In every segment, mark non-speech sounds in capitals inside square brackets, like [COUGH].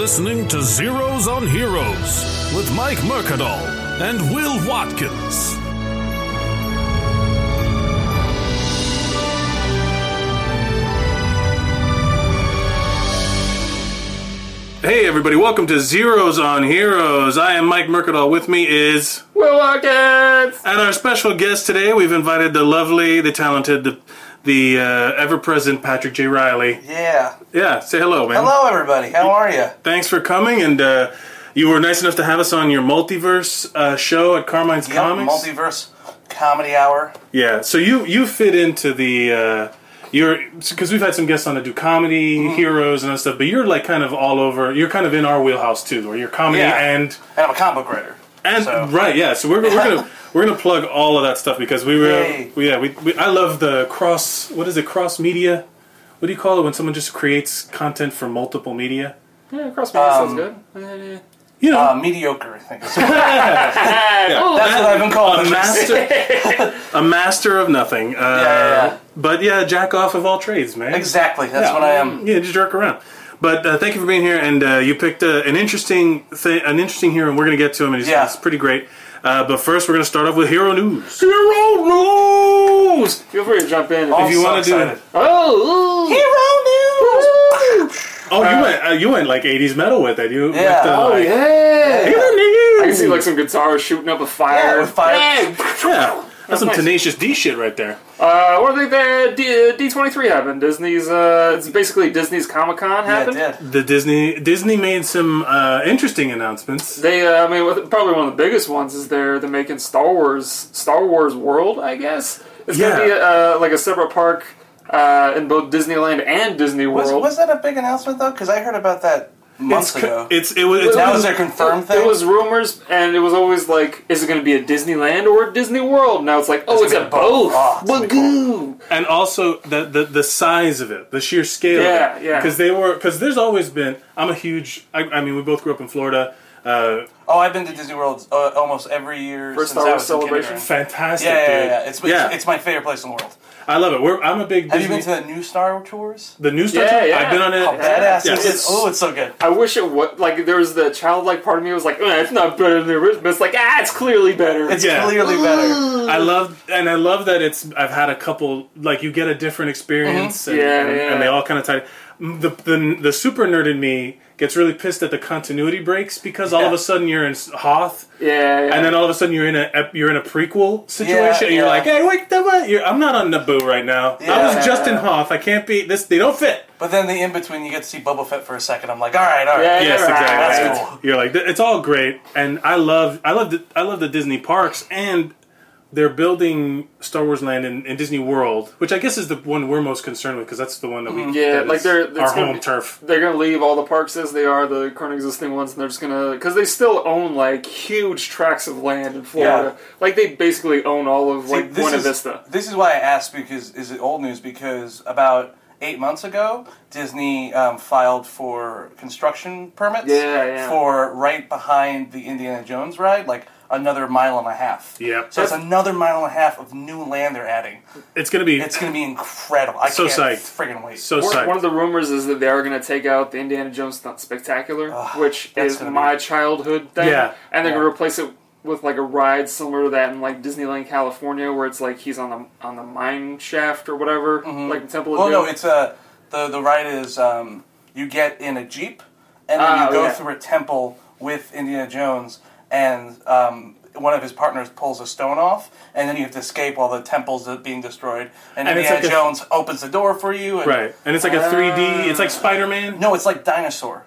listening to Zeros on Heroes with Mike Mercadal and Will Watkins. Hey everybody, welcome to Zeros on Heroes. I am Mike Mercadal. With me is Will Watkins! and our special guest today. We've invited the lovely, the talented, the, the uh, ever-present Patrick J. Riley. Yeah. Yeah, say hello, man. Hello, everybody. How are you? Thanks for coming, and uh, you were nice enough to have us on your multiverse uh, show at Carmine's Yep, Comics. Multiverse Comedy Hour. yeah, so you you fit into the. Uh, you're because we've had some guests on that do comedy, Mm-hmm. heroes, and stuff. But you're like kind of all over. You're kind of in our wheelhouse too, where you're comedy Yeah. and And I'm a comic book writer. And So- right, yeah. So we're, we're gonna [LAUGHS] we're gonna plug all of that stuff because we were we, yeah we, we I love the cross what is it cross media what do you call it when someone just creates content for multiple media Yeah, cross media Um, sounds good. You know Uh, mediocre, I think. [LAUGHS] [LAUGHS] That's yeah. Oh, what I've been calling a master a master of nothing uh, Yeah, yeah, yeah. but yeah jack off of all trades man Exactly. That's Yeah. what I am. yeah just jerk around but uh, thank you for being here and uh, you picked uh, an interesting thing an interesting hero and we're gonna get to him and he's, Yeah. he's pretty great uh, but first we're gonna start off with hero news Hero news! Feel free to jump in. Oh, if you so want to do it oh, Hero news! [LAUGHS] Oh, you went uh, you went like '80s metal with it. You Yeah. went to, oh like, yeah! Hero news. I can see like some guitars shooting up a fire. Yeah, with fire. yeah. That's some nice. tenacious D shit right there. Uh, what do they the D twenty three happened? Disney's uh, it's basically Disney's Comic Con Yeah, it happened. did. The Disney Disney made some uh, interesting announcements. They, uh, I mean, probably one of the biggest ones is they're they're making Star Wars Star Wars World. I guess it's Yeah. gonna be uh, like a separate park uh, in both Disneyland and Disney Was, World. was that a big announcement, though? Because I heard about that months It's, ago. it's it was it's that always- was their confirmed thing? It was rumors, and it was always like, is it going to be a Disneyland or a Disney World? Now it's like, oh, it's, It's a both. both. Oh, it's gonna be Bagoo. and also the, the the size of it, the sheer scale. Yeah, of it. yeah. Because they were because there's always been. I'm a huge. I, I mean, we both grew up in Florida. Uh, oh, I've been to Disney World uh, almost every year For since Star I Wars was Celebration? kindergarten. fantastic. Yeah, yeah, yeah, yeah. It's, yeah. it's my favorite place in the world. I love it. We're, I'm a big. Have Disney, you been to the new Star Tours? the new Star? Yeah, Tour? yeah. I've been on it. Oh, badass! Yeah, It's, it's- oh, it's so good. I wish it would. Like, there was the childlike part of me it was like, eh, it's not better than the original. But it's like, ah, it's clearly better. It's Yeah. clearly better. I love and I love that it's. I've had a couple like you get a different experience, and, Yeah, and, yeah. and they all kind of tie. The, the the super nerd in me gets really pissed at the continuity breaks because all of a sudden you're in Hoth, yeah, yeah. and then all of a sudden you're in a you're in a prequel situation, and you're yeah. like, hey, wait, what? You're, I'm not on Naboo right now. I Yeah. was just in Hoth. I can't be this. They don't fit. But then the in between, you get to see Boba Fett for a second. I'm like, all right, all right. Yeah, Yes, right. exactly. That's It's- cool. You're like, it's all great, and I love, I love, the, I love the Disney parks, and they're building Star Wars Land in, in Disney World, which I guess is the one we're most concerned with because that's the one that we, Yeah, that like is they're- our gonna home be- turf. They're gonna leave all the parks as they are, the current existing ones, and they're just gonna because they still own like huge tracts of land in Florida. Like they basically own all of See, like this Buena is, Vista. This is why I asked because is it old news? Because about eight months ago, Disney um, filed for construction permits. Yeah, yeah. For right behind the Indiana Jones ride, like another mile and a half. Yep. So it's another mile and a half of new land they're adding. It's gonna be It's going to be incredible. I So can't psyched. friggin' wait. so One, psyched. one of the rumors is that they are going to take out the Indiana Jones Stunt Spectacular, Ugh, which that's is gonna my be- childhood thing. Yeah. and they're Yeah. going to replace it with like a ride similar to that in like Disneyland California, where it's like he's on the on the mine shaft or whatever, like the Temple of Mm-hmm. Well, Doom. no, it's uh, the the ride is um, you get in a jeep and then Ah, you go yeah. through a temple with Indiana Jones, and um, one of his partners pulls a stone off, and then you have to escape while the temple's being destroyed. And, And Indiana like a- Jones opens the door for you. And, right, and it's like a 3D. It's like Spider Man. No, it's like dinosaur.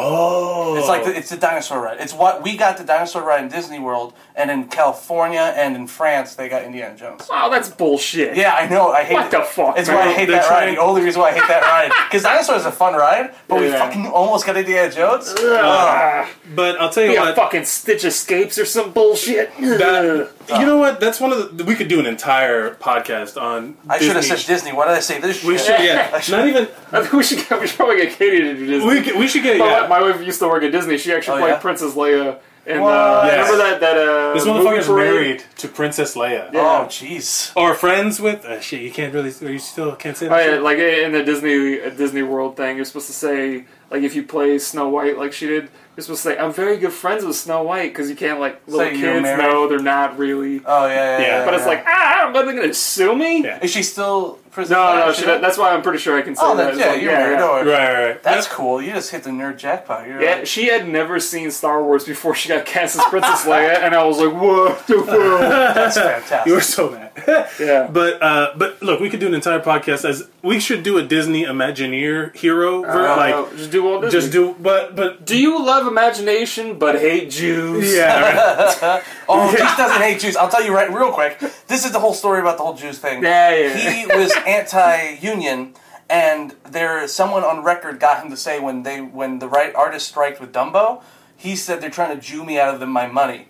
Oh, It's like the, it's the dinosaur ride. It's what we got the dinosaur ride in Disney World, and in California and in France they got Indiana Jones. oh, that's bullshit. Yeah, I know. I hate What it. the fuck, It's man? why I hate They're that trying- ride. The only reason why I hate that ride [LAUGHS] because dinosaur is a fun ride, but we fucking almost got Indiana Jones. Ah, but I'll tell you yeah, what. fucking Stitch escapes or some bullshit. That, you know what? That's one of the. We could do an entire podcast on. I should have Disney. said Disney. Why did I say this? We shit? should, yeah. [LAUGHS] Not even. I think we should get, we should probably get Katie to do Disney. We could, we should get My- yeah. My wife used to work at Disney. She actually Oh, played yeah? Princess Leia And uh, Yes. remember that that uh, This movie motherfucker's married to Princess Leia. Yeah. Oh, jeez. Or friends with. Uh, shit, you can't really. Or you still can't say that. Oh, yeah, shit? like in the Disney uh, Disney World thing, you're supposed to say like if you play Snow White like she did, you're supposed to say I'm very good friends with Snow White because you can't like little Say you're kids married? know they're not really. Oh yeah, yeah. Yeah. yeah But it's yeah. like ah, are they gonna sue me? Yeah. is she still prison? No, no, She she, that's why I'm pretty sure I can say Oh, that. then, yeah, like, you're yeah, married. yeah. Don't. Right, right, right. That's cool. You just hit the nerd jackpot. You're Yeah, like, she had never seen Star Wars before she got cast as Princess Leia, [LAUGHS] and I was like, "What the [LAUGHS] fuck?" that's fantastic. You were so mad. [LAUGHS] Yeah. But uh, but look, we could do an entire podcast as we should do a Disney Imagineer hero, ver- Uh, like just do Walt Disney. just do. But but Do you love imagination but hate Jews? yeah, right. Oh, Jews doesn't hate Jews. I'll tell you right, real quick. This is the whole story about the whole Jews thing. Yeah, yeah. He was anti-union, and there someone on record got him to say when they when the right artist striked with Dumbo, he said they're trying to Jew me out of the, my money.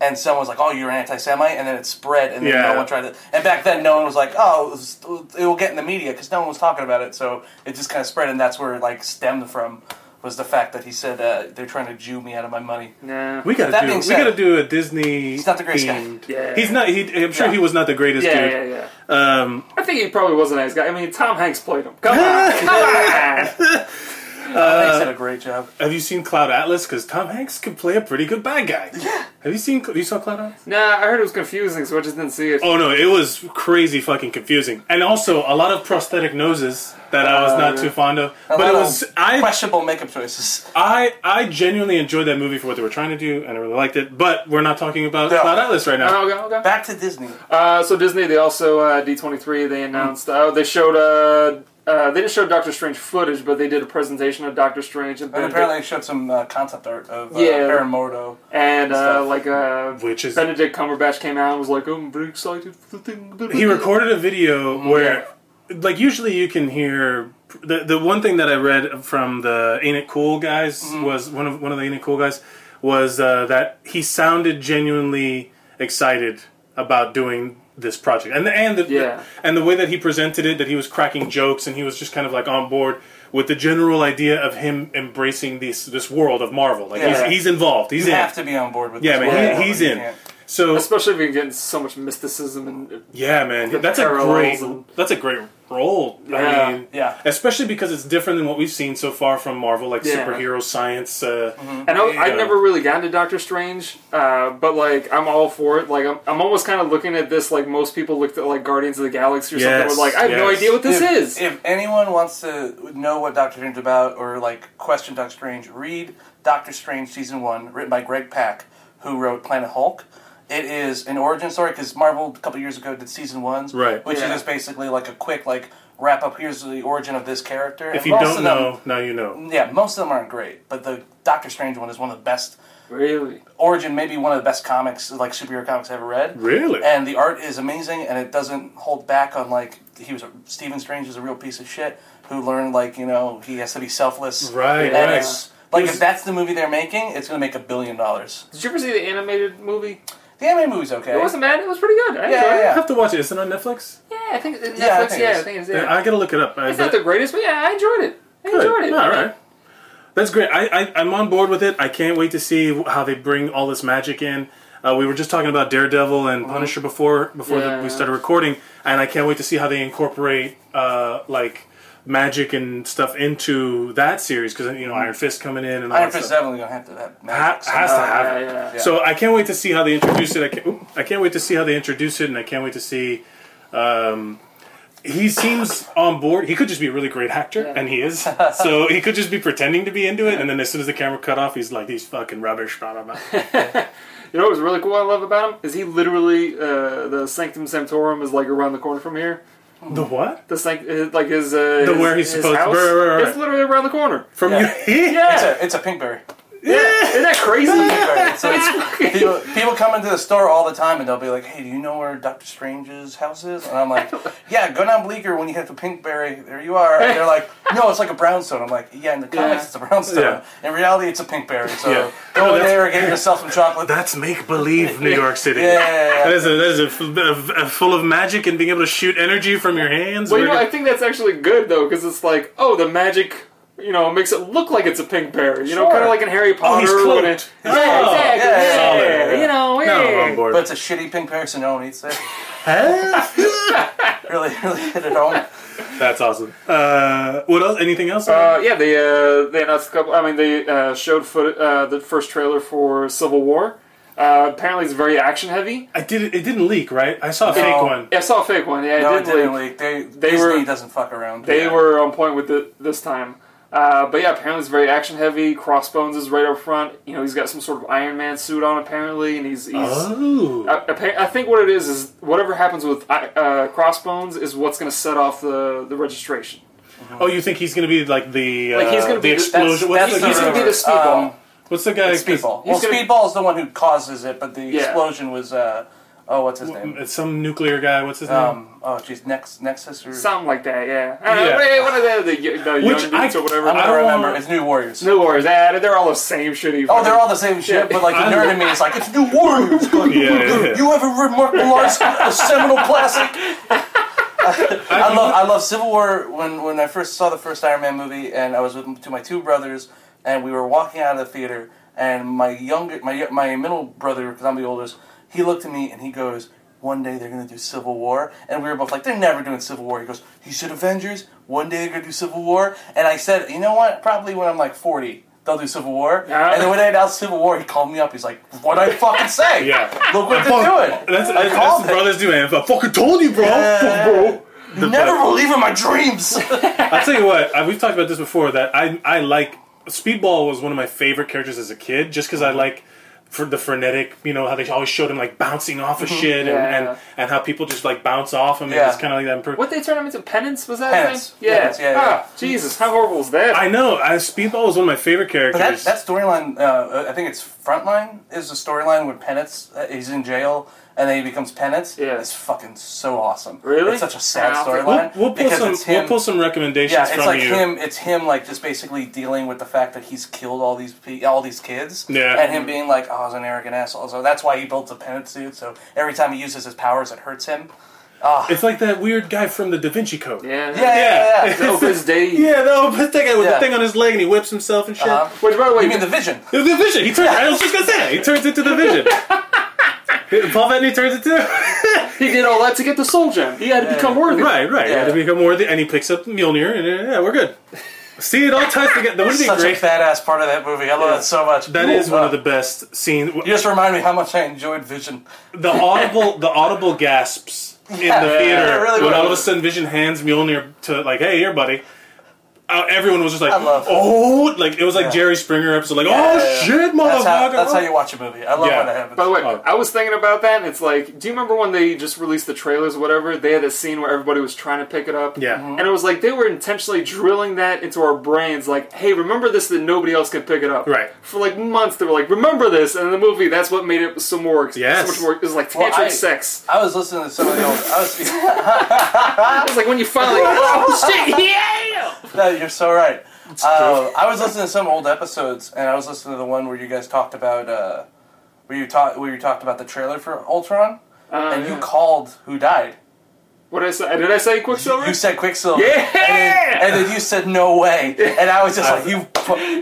And someone was like, "Oh, you're an anti-Semite," and then it spread, and then Yeah. no one tried to. And back then, no one was like, "Oh, it, was, it will get in the media," because no one was talking about it. So it just kind of spread, and that's where it like stemmed from was the fact that he said uh, they're trying to Jew me out of my money. Nah. we gotta That do. being We said- gotta do a Disney. He's not the greatest guy. themed- Yeah. He's not. He, I'm sure Yeah. he was not the greatest Yeah, dude. yeah, yeah. Um, I think he probably was a nice guy. I mean, Tom Hanks played him. Come on, [LAUGHS] come on. they did a great job. have you seen Cloud Atlas? Because Tom Hanks can play a pretty good bad guy. Yeah. Have you seen? You saw Cloud Atlas? Nah, I heard it was confusing, so I just didn't see it. Oh no, it was crazy fucking confusing, and also a lot of prosthetic noses that I was not Uh, too fond of. A But it was of I questionable makeup choices. I I genuinely enjoyed that movie for what they were trying to do, and I really liked it. But we're not talking about No. Cloud Atlas right now. Oh, okay, okay. Back to Disney. Uh, so Disney, they also uh, D23. They announced. Uh, they showed. Uh, uh, they didn't show Doctor Strange footage, but they did a presentation of Doctor Strange and And apparently, they showed some uh, concept art of uh, Yeah. Baron Mordo. and uh, stuff. like uh, Which is Benedict Cumberbatch came out and was like, "Oh, "I'm very excited for the thing." he recorded a video where, like, usually you can hear the the one thing that I read from the Ain't It Cool guys was one of one of the Ain't It Cool guys was uh, that he sounded genuinely excited about doing this project. And the, and the, Yeah. and the way that he presented it that he was cracking jokes and he was just kind of like on board with the general idea of him embracing this this world of Marvel. Like Yeah. he's, he's involved. He's You in have to be on board with yeah this man he, he's in so Especially if you can get so much mysticism and yeah, man, The that's a great and- that's a great role. Yeah. I mean, Yeah. especially because it's different than what we've seen so far from Marvel, like Yeah. superhero science. Uh, And I, I've never really gotten to Doctor Strange, uh, but like I'm all for it. Like I'm, I'm almost kind of looking at this like most people looked at like Guardians of the Galaxy or something. Yes, With like I have no idea what this if, is. If anyone wants to know what Doctor Strange is about or like question Doctor Strange, read Doctor Strange season one, written by Greg Pak, who wrote Planet Hulk. It is an origin story because Marvel a couple years ago did season ones, Right. Which Yeah. is just basically like a quick like wrap up. Here's the origin of this character. if And you most don't of them- know, now you know. yeah, most of them aren't great, but the Doctor Strange one is one of the best. really? Origin, maybe one of the best comics, like superhero comics I ever read. Really? And the art is amazing, and it doesn't hold back on like he was. A, Stephen Strange is a real piece of shit who learned like you know he has to be selfless. Right, And right. it's like was- if that's the movie they're making, it's gonna make a billion dollars. Did you ever see the animated movie? The anime movie's okay. It wasn't bad. It was pretty good. I Yeah, enjoyed yeah, it. I have to watch it. Is it on Netflix? Yeah, I think Netflix. Yeah, I think yeah, is. I think it's Yeah, yeah. I gotta look it up. I, It's not the greatest, but yeah, I enjoyed it. I Good. enjoyed it. All right. That's great. I, I, I'm on board with it. I can't wait to see how they bring all this magic in. Uh, we were just talking about Daredevil and Punisher before before the, we started recording, and I can't wait to see how they incorporate uh, like magic and stuff into that series because you know Iron Fist coming in and all Iron that Fist is stuff. definitely gonna have to have Ha- magic. has to Uh, have yeah, it. yeah. Yeah. So I can't wait to see how they introduce it. I can't, oop, I can't wait to see how they introduce it, and I can't wait to see. Um, he seems on board. He could just be a really great actor, and he is. [LAUGHS] so he could just be pretending to be into it, and then as soon as the camera cut off, he's like, "He's fucking rubbish." Blah, blah, blah. [LAUGHS] You know what was really cool I love about him is he literally uh, the Sanctum Sanctorum is like around the corner from here. The what? The like his, like his uh, The his, where he's his supposed to- house, right, right, right. It's literally around the corner. From Yeah. you? [LAUGHS] It's Yeah, a it's a pinkberry. Yeah. Isn't that crazy? So [LAUGHS] it's- people, people come into the store all the time and they'll be like, "Hey, do you know where Doctor Strange's house is?" And I'm like, [LAUGHS] "Yeah, go down Bleecker when you hit the Pinkberry. There you are." And they're like, "No, it's like a brownstone." I'm like, "Yeah, in the comics Yeah. it's a brownstone. Yeah. In reality, it's a Pinkberry. So Yeah. go No, there and get yourself some chocolate." That's make believe New York [LAUGHS] City. Yeah, yeah, yeah. That is a that is a, f- a- a full of magic and being able to shoot energy from your hands. Well, you know, We're I think that's actually good though, because it's like, oh, the magic you know, makes it look like it's a Pinkberry. You know, kind of like in Harry Potter. he's when cloaked. it- Oh, yeah, exactly. yeah, yeah, Yeah, yeah, yeah. You know, No, yeah. On board. But it's a shitty Pinkberry, so no one eats it. [LAUGHS] Really, really hit it home. That's awesome. Uh, what else? Anything else? Uh, yeah, they uh, they announced a couple. I mean, they uh, showed foot, uh, the first trailer for Civil War. Uh, apparently, it's very action heavy. I did. It didn't leak, right? I saw a fake No. one. I saw a fake one. Yeah, No, it it did didn't leak. leak. They, They Disney were- doesn't fuck around. They Yeah. were on point with it this time. Uh, but yeah, apparently it's very action heavy. Crossbones is right up front. You know, he's got some sort of Iron Man suit on apparently, and he's. he's Oh. I, I think what it is is whatever happens with uh, Crossbones is what's going to set off the, the registration. Oh, you think he's gonna be like the uh, Like, he's gonna be the- explosion? That's- what's, that's the, he's gonna be the speedball. Um, what's the guy? Speedball. Well, gonna- Speedball is the one who causes it, but the Yeah. explosion was. Uh, oh, what's his name? It's some nuclear guy. What's his name? Um, oh, geez, Nex Nexus or Something like that, yeah. I know, Yeah. wait, what are they? The, the Which young I- dudes or whatever. I'm I gonna don't remember. wanna- It's New Warriors. New Warriors. Ah, they're all the same shitty. Oh, they're all the same shit, but like the [LAUGHS] I nerd love- in me is like, it's New Warriors. [LAUGHS] yeah, yeah. [LAUGHS] You ever read Mark Millar's A Seminal Classic? I love I love Civil War when when I first saw the first Iron Man movie and I was with to my two brothers and we were walking out of the theater and my younger my my middle brother because I'm the oldest he looked at me and he goes one day they're gonna do Civil War and we were both like they're never doing Civil War he goes you said Avengers one day they're gonna do Civil War and I said you know what probably when I'm like 40 they'll do Civil War Yeah. and then when they announced Civil War he called me up he's like what I fucking say [LAUGHS] Yeah. look what they're Fuck. doing That's, I that's, that's called what it. brothers do, man. I fucking told you, bro. Yeah. bro. You never believe in my dreams. [LAUGHS] [LAUGHS] I'll tell you what. I, we've talked about this before. That I I like Speedball was one of my favorite characters as a kid, just because I mm-hmm. like for the frenetic. You know how they always showed him like bouncing off of shit, and, Yeah. and and how people just like bounce off him. And Yeah. it's kind of like that. imper- What they turn him into? Penance? Was that Penance. thing? Yeah. Penance, yeah, yeah. Ah, Jesus, how horrible is that? I know. I, Speedball was one of my favorite But that, characters. that storyline, uh, I think it's Frontline, is the storyline when Penance, uh, he's in jail and then he becomes Penance. Yeah. It's fucking so awesome. Really? It's such a sad I'll we'll, storyline. we'll pull some. him. We'll pull some recommendations yeah, it's from like you. him. It's him, like just basically dealing with the fact that he's killed all these pe- all these kids. Yeah. and him being like, "Oh, I was an arrogant asshole." So that's why he built the penance suit. So every time he uses his powers, it hurts him. It's like that weird guy from the Da Vinci Code. yeah. Yeah, yeah, yeah. The Opus [LAUGHS] Dei. Yeah, no, but that guy with Yeah. the thing on his leg and he whips himself and shit. Uh-huh. Which, by the way, You mean the Vision? It the Vision. He turns. I was just gonna say. He turns into the Vision. [LAUGHS] [LAUGHS] Paul Bettany turns into. he did all that to get the soul gem. He had to become worthy. right, right. He had to become worthy, and he picks up Mjolnir, and uh, yeah, we're good. See, it all ties together. That would be Such great. a fat ass part of that movie. I love Yeah. it so much. That is one Uh, of the best scenes. You just remind me how much I enjoyed Vision. The audible, the audible gasps in Yeah, the theater yeah, really when all of a sudden Vision hands Mjolnir to like, "Hey, here, buddy." Uh, everyone was just like, I love it. "Oh!" Like it was like Yeah. Jerry Springer episode, like, Yeah, "Oh yeah, yeah. shit, motherfucker!" That's how, that's how you watch a movie. I love Yeah. when that happens. By the way, Oh. I was thinking about that, and it's like, do you remember when they just released the trailers or whatever? They had a scene where everybody was trying to pick it up. Yeah. Mm-hmm. And it was like they were intentionally drilling that into our brains, like, hey, remember this that nobody else can pick it up. Right. For like months, they were like, remember this, and in the movie, that's what made it so more, Yes. so much more. It was like Well, tantric I- sex. I was listening to some of the old. I was. [LAUGHS] [LAUGHS] It was like when you finally, [LAUGHS] oh shit, yeah. No, you're so right. Uh, I was listening to some old episodes, and I was listening to the one where you guys talked about uh, where you talked where you talked about the trailer for Ultron, Uh, and you called who died. What did I say? Did I say Quicksilver? You said Quicksilver. Yeah! And then, and then you said no way, and I was just like, you,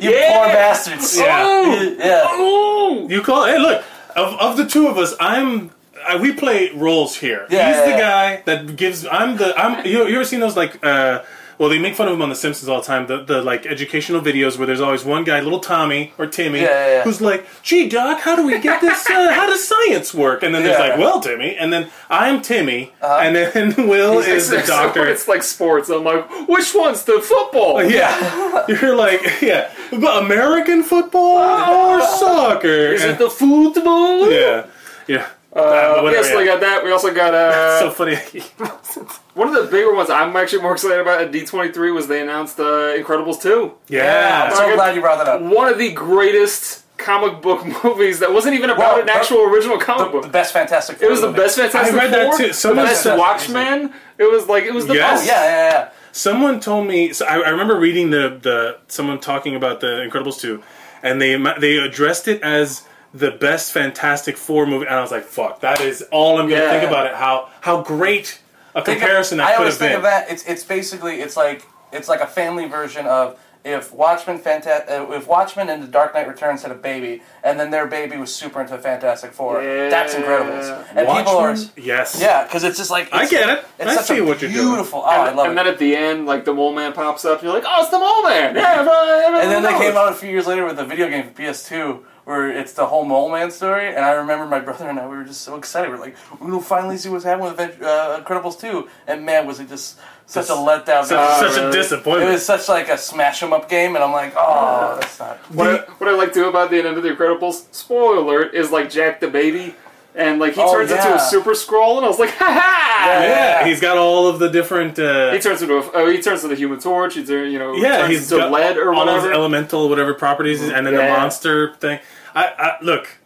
you Yeah! poor bastards. Yeah. Oh! Yeah. Ooh! You call hey look of of the two of us I'm uh, we play roles here. Yeah, He's yeah, the yeah. guy that gives I'm the I'm you, you ever seen those like uh well they make fun of him on the Simpsons all the time the the like educational videos where there's always one guy little Tommy or Timmy Yeah, yeah, yeah. who's like gee doc how do we get this uh, [LAUGHS] how does science work and then there's like well Timmy and then I'm Timmy Uh-huh. and then [LAUGHS] Will is the [LAUGHS] doctor It's like sports. I'm like, which one's the football? yeah you're like yeah but American football or soccer Is it the football? yeah yeah Uh, whatever, yes, yeah. we got that. We also got uh, [LAUGHS] so funny [LAUGHS] one of the bigger ones. I'm actually more excited about at D23 was they announced uh, Incredibles 2. yeah I'm so glad you brought that up. One of the greatest comic book [LAUGHS] movies that wasn't even about Well, an actual original comic The book. The best Fantastic It Four was the best Fantastic I read that Four, too. The Someone best said- Watchmen. It was like it was the Yes. best. Yeah, yeah, yeah. Someone told me. So I, I remember reading the the someone talking about the Incredibles two, and they they addressed it as the best Fantastic Four movie, and I was like, "Fuck, that is all I'm gonna Yeah. think about it. How how great a Think of- comparison I that could always think of that. It's it's basically it's like it's like a family version of if Watchmen, Fanta- uh, if Watchmen and The Dark Knight Returns had a baby, and then their baby was super into Fantastic Four, that's Incredibles. And people are, Yes. yeah, because it's just like I get it. It's I such see a what you're doing. beautiful. Oh, I and, love and it. then at the end, like the mole man pops up, and you're like, "Oh, it's the mole man!" Yeah, [LAUGHS] everyone And then they came out a few years later with a video game for PS2 where it's the whole Mole Man story. And I remember my brother and I, we were just so excited. We're like, we're going to finally see what's happening with Advent- uh, Incredibles 2. And man, was it just such a letdown. Such, Ah, such a disappointment. it was such like a smash smash 'em up game. And I'm like, oh, that's not. What I, what I like too about the end of the Incredibles, spoiler alert, is like Jack the baby, and like he Oh, turns into a super scroll, and I was like, [LAUGHS] ha ha! yeah, he's got all of the different. Uh, He turns into a, oh, he turns into the Human Torch. He's turn, you know, yeah, turns he's into lead or all those whatever. elemental whatever properties, and then the monster thing. I, I look.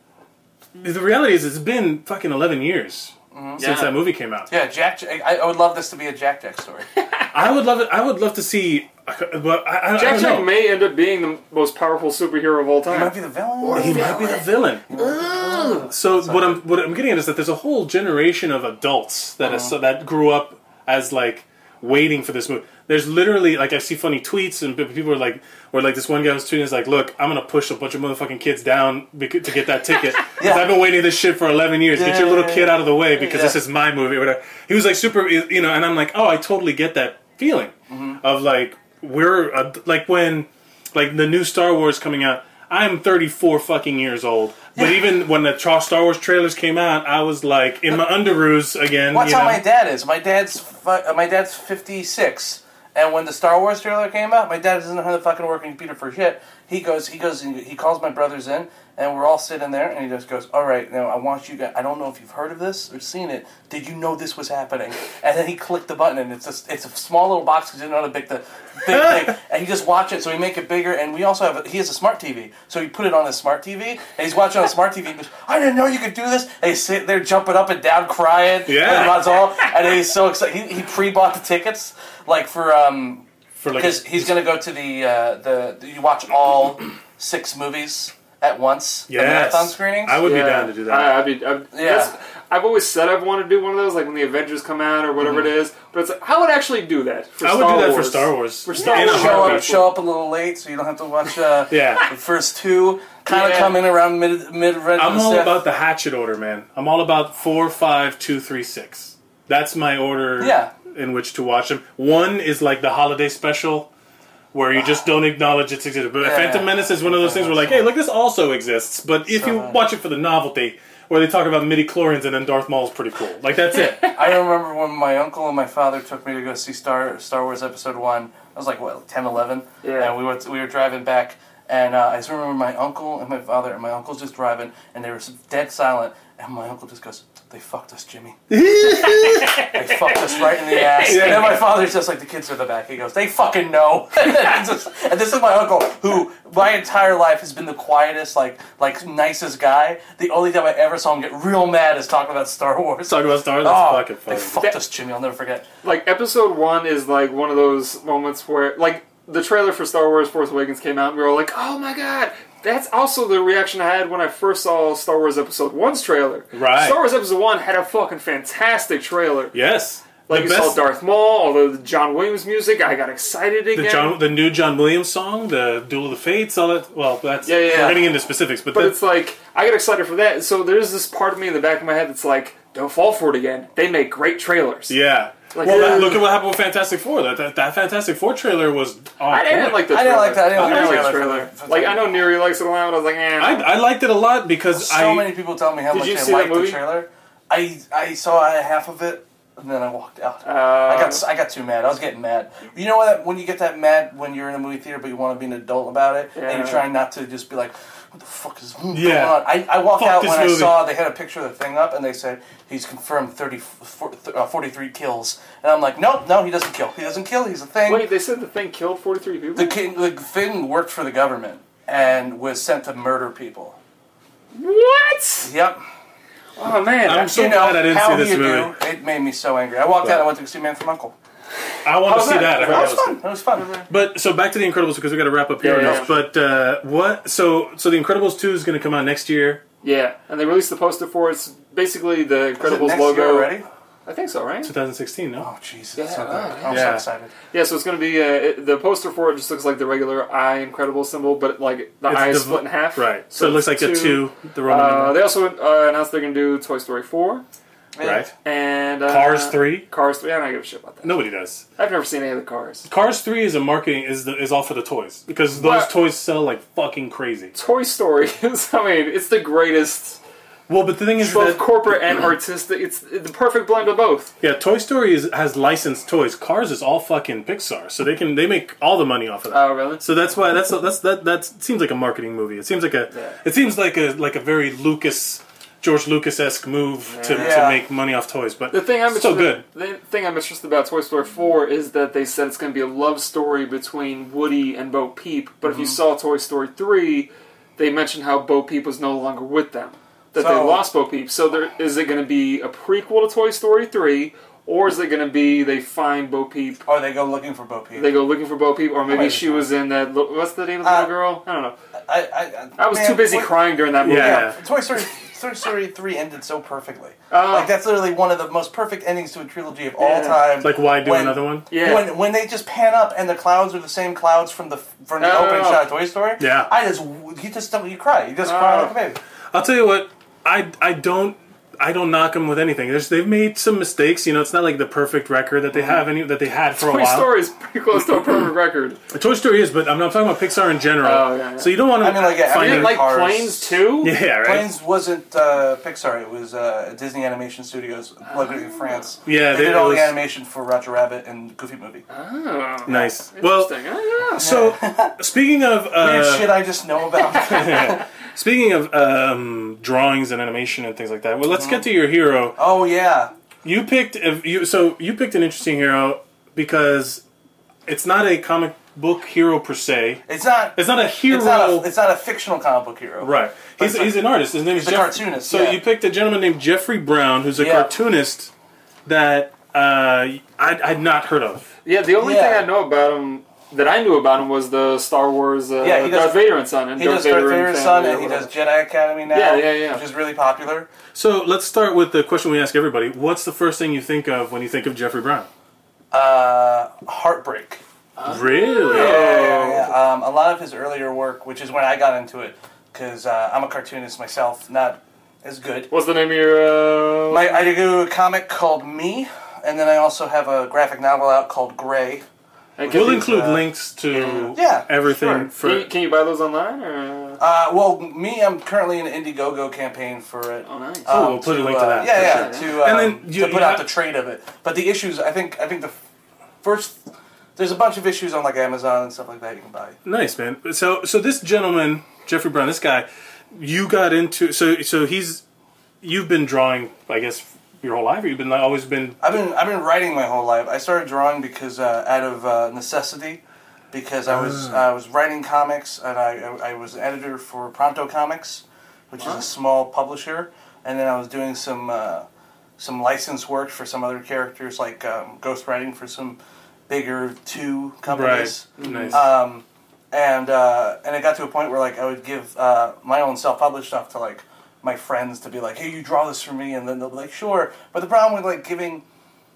The reality is, it's been fucking eleven years Mm-hmm. since Yeah. that movie came out. Yeah, Jack. I, I would love this to be a Jack Jack story. [LAUGHS] I would love it. I would love to see. But I, I, I Jack don't Jack may end up being the most powerful superhero of all time. He might be the villain. He might be the villain. So what I'm what I'm getting at is that there's a whole generation of adults that is, mm-hmm. so that grew up as like waiting for this movie. There's literally like I see funny tweets and people are like, or like this one guy was tweeting is like, look, I'm gonna push a bunch of motherfucking kids down to get that ticket because [LAUGHS] Yeah. I've been waiting this shit for 11 years. Get your little yeah, kid yeah. out of the way because Yeah. this is my movie or whatever. He was like super, you know, and I'm like, oh, I totally get that feeling Mm-hmm. of like we're uh, like when like the new Star Wars coming out. I'm 34 fucking years old, but even when the Star Wars trailers came out, I was like in my underoos again. Watch you how my dad is. My dad's uh, my dad's fifty six, and when the Star Wars trailer came out, my dad doesn't know how to fucking work a computer for shit. He goes, he goes, and he calls my brothers in, and we're all sitting there, and he just goes, "All right, now I want you guys. I don't know if you've heard of this or seen it. Did you know this was happening?" And then he clicked the button, and it's a, it's a small little box because he didn't know how to big the big thing, [LAUGHS] and he just watch it. So we make it bigger, and we also have a, he has a smart TV, so he put it on his smart TV, and he's watching on a smart TV. He goes, "I didn't know you could do this." And he's sitting there jumping up and down, crying. Yeah. And all. And he's so excited. He, he pre-bought the tickets, like for um, for like because he's gonna go to the uh, the you watch all six movies at once. the yes, marathon screenings. I would Yeah. be down to do that. I, I'd be, I'd, yeah. I've always said I've wanted to do one of those, like when the Avengers come out or whatever it is. But it's like, I would actually do that. For I would Star do that for Star Wars. For Star In a Wars. show up, show up a little late, so you don't have to watch uh, [LAUGHS] Yeah. the first two. Kind of Yeah. come in around mid mid. I'm all about the hatchet order, man. I'm all about four, five, two, three, six. That's my order Yeah. in which to watch them. One is like the holiday special, where you just don't acknowledge its existence. But Yeah. Phantom Menace is one of those things where like, hey, look, this also exists. But if you watch it for the novelty, where they talk about midi chlorians and then Darth Maul is pretty cool. Like that's it. [LAUGHS] I remember when my uncle and my father took me to go see Star Star Wars Episode One. I was like what 10, 11? Yeah. And we went we were driving back, and uh, I just remember my uncle and my father and my uncle's just driving, and they were dead silent, and my uncle just goes, "They fucked us, Jimmy. [LAUGHS] they fucked us right in the ass." And then my father's just like, "The kids are in the back." He goes, "They fucking know." [LAUGHS] and, just- and this is my uncle, who my entire life has been the quietest, like like nicest guy. The only time I ever saw him get real mad is talking about Star Wars. Talking about Star Wars. That's Oh, fucking they fucked That- us, Jimmy. I'll never forget. like episode one is like one of those moments where like the trailer for Star Wars Force Awakens came out and we were all like, oh my god. That's also the reaction I had when I first saw Star Wars Episode 1's trailer. Right. Star Wars Episode 1 had a fucking fantastic trailer. yes. Like the you best, saw Darth Maul, all the John Williams music, I got excited again. the John, the new John Williams song, the Duel of the Fates, all that. Well, that's Yeah, yeah, we're getting into specifics, but, But it's like I got excited for that. So there's this part of me in the back of my head that's like, don't fall for it again. They make great trailers. yeah. Like, well, yeah. that- look at what happened with Fantastic Four. That that, that Fantastic Four trailer was. On I didn't like the I didn't like that. I didn't like the like the trailer trailer. Like I know Neri likes it a lot. but I was like, eh. I, I liked it a lot because I So I many people tell me how Did much they see liked the trailer. I I saw half of it and then I walked out. Uh, I got I got too mad. I was getting mad. You know what? When you get that mad when you're in a movie theater, but you want to be an adult about it, and you're trying not to just be like, "What the fuck is going Yeah. on?" I, I walked Fuck out this when I saw they had a picture of the thing up, and they said he's confirmed 30, four- uh, 43 kills, and I'm like, nope, no, he doesn't kill. He doesn't kill. He's a thing. Wait, they said the thing killed 43 people? The, king, the thing worked for the government and was sent to murder people. what? Yep. Oh man, I'm so you know, glad I didn't how see this movie. do? It made me so angry. I walked out. and I went to see Man from Uncle. I want to see that? that. I heard That that was was fun. That was fun. But so back to the Incredibles because we got to wrap up here. Yeah, yeah. But uh, what? So so the Incredibles two is going to come out next year. yeah, and they released the poster for it. It's basically the Incredibles next logo. year already? I think so, right? 2016. No. Oh Jesus! Yeah, so good. oh, I'm yeah. so excited. Yeah, so it's going to be uh, it, the poster for it just looks like the regular eye incredible symbol, but like the It's eye is split in half. Right. So, it looks like a it's two. The Roman Uh, they also uh, announced they're going to do Toy Story 4 right. and uh, Cars 3. Cars 3. I don't give a shit about that. Nobody does. I've never seen any of the cars. Cars 3 is a marketing is the, is all for the toys because those But- toys sell like fucking crazy. Toy Story [LAUGHS] is, I mean, it's the greatest, Well, but the thing is both that corporate and artistic. It's the perfect blend of both. yeah, Toy Story is, has licensed toys. Cars is all fucking Pixar, so they can they make all the money off of that. Oh, really? So that's why that's that's that that seems like a marketing movie. It seems like a Yeah. it seems like a like a very Lucas George Lucas esque move to, Yeah. to make money off toys. But The thing I'm still interested, good. The thing I'm interested about Toy Story 4 is that they said it's going to be a love story between Woody and Bo Peep. But if Mm-hmm. you saw Toy Story 3, they mentioned how Bo Peep was no longer with them. That they lost Bo Peep. So there, is it going to be a prequel to Toy Story 3, or is it going to be they find Bo Peep, Or they go looking for Bo Peep. they go looking for Bo Peep, or maybe she was in that. li- What's the name of the Uh, little girl? I don't know. I, I, I was man, too busy Toy- crying during that movie. Yeah. Toy Story, Toy Story three ended so perfectly. Oh. like that's literally one of the most perfect endings to a trilogy of all Yeah. time. Like why do When- another one? Yeah. When when they just pan up and the clouds are the same clouds from the from the Oh. opening shot of Toy Story. Yeah. I just you just don't you cry you just cry Oh. like a baby. I'll tell you what, I I don't I don't knock them with anything. There's, they've made some mistakes. You know, it's not like the perfect record that they have any that they had for a while. Toy. Story is pretty close to a perfect record. Toy Story is, but I'm not talking about Pixar in general. Oh, yeah, yeah. So you don't want to I mean, like, yeah, find You mean, didn't like Cars. Planes too? [LAUGHS] yeah, right. Planes wasn't uh, Pixar; it was uh, Disney Animation Studios, located in France. Yeah, they, they- did all was- the animation for Roger Rabbit and Goofy Movie. Oh, Nice. Well. Oh, yeah. so [LAUGHS] speaking of Weird uh, shit I just know about. [LAUGHS] speaking of um, drawings and animation and things like that, well, let's get to your hero. oh yeah, You picked if you so you picked an interesting hero because it's not a comic book hero per se. it's not. It's not a hero. It's not, a, it's not a fictional comic book hero. Right. He's, like- he's an artist. His name is a Jeff- cartoonist, So yeah. you picked a gentleman named Jeffrey Brown, who's a Yeah. cartoonist that uh, I'd, I'd not heard of. Yeah, the only Yeah. thing I know about him that I knew about him was the Star Wars uh, Yeah, he does- Darth Vader and Son and He Darth does Darth Vader Vader's and son, and or he does. Jedi Academy now. Yeah, yeah, yeah. Which is really popular. So let's start with the question we ask everybody. What's the first thing you think of when you think of Jeffrey Brown? Uh, Heartbreak. Really? Yeah, um, a lot of his earlier work, which is when I got into it, because uh, I'm a cartoonist myself, not as good. What's the name of your? Uh, My, I do a comic called Me, and then I also have a graphic novel out called Gray. And We'll include uh, links to Yeah, everything sure. for. can, you, can you buy those online or? Uh, well, Me, I'm currently in an Indiegogo campaign for it. Oh, nice. Cool, um, we'll put a to, link to uh, that, Yeah, yeah, sure. to, um, And then you- to put you out have- the trade of it. But the issues, I think, I think the first, there's a bunch of issues on like Amazon and stuff like that you can buy. Nice man. So so this gentleman, Jeffrey Brown, this guy, you got into so so he's you've been drawing, I guess, your whole life. Or you've been like, always been I've been I've been writing my whole life. I started drawing because uh, out of uh, necessity, because I was Ah. I was writing comics and I, I I was an editor for Pronto Comics, which is a small publisher, and then I was doing some uh, some license work for some other characters, like um, ghostwriting for some bigger two companies. right. Nice. Um, and uh, and it got to a point where like I would give uh, my own self-published stuff to like my friends to be like, hey, you draw this for me, and then they'll be like, sure. But the problem with like giving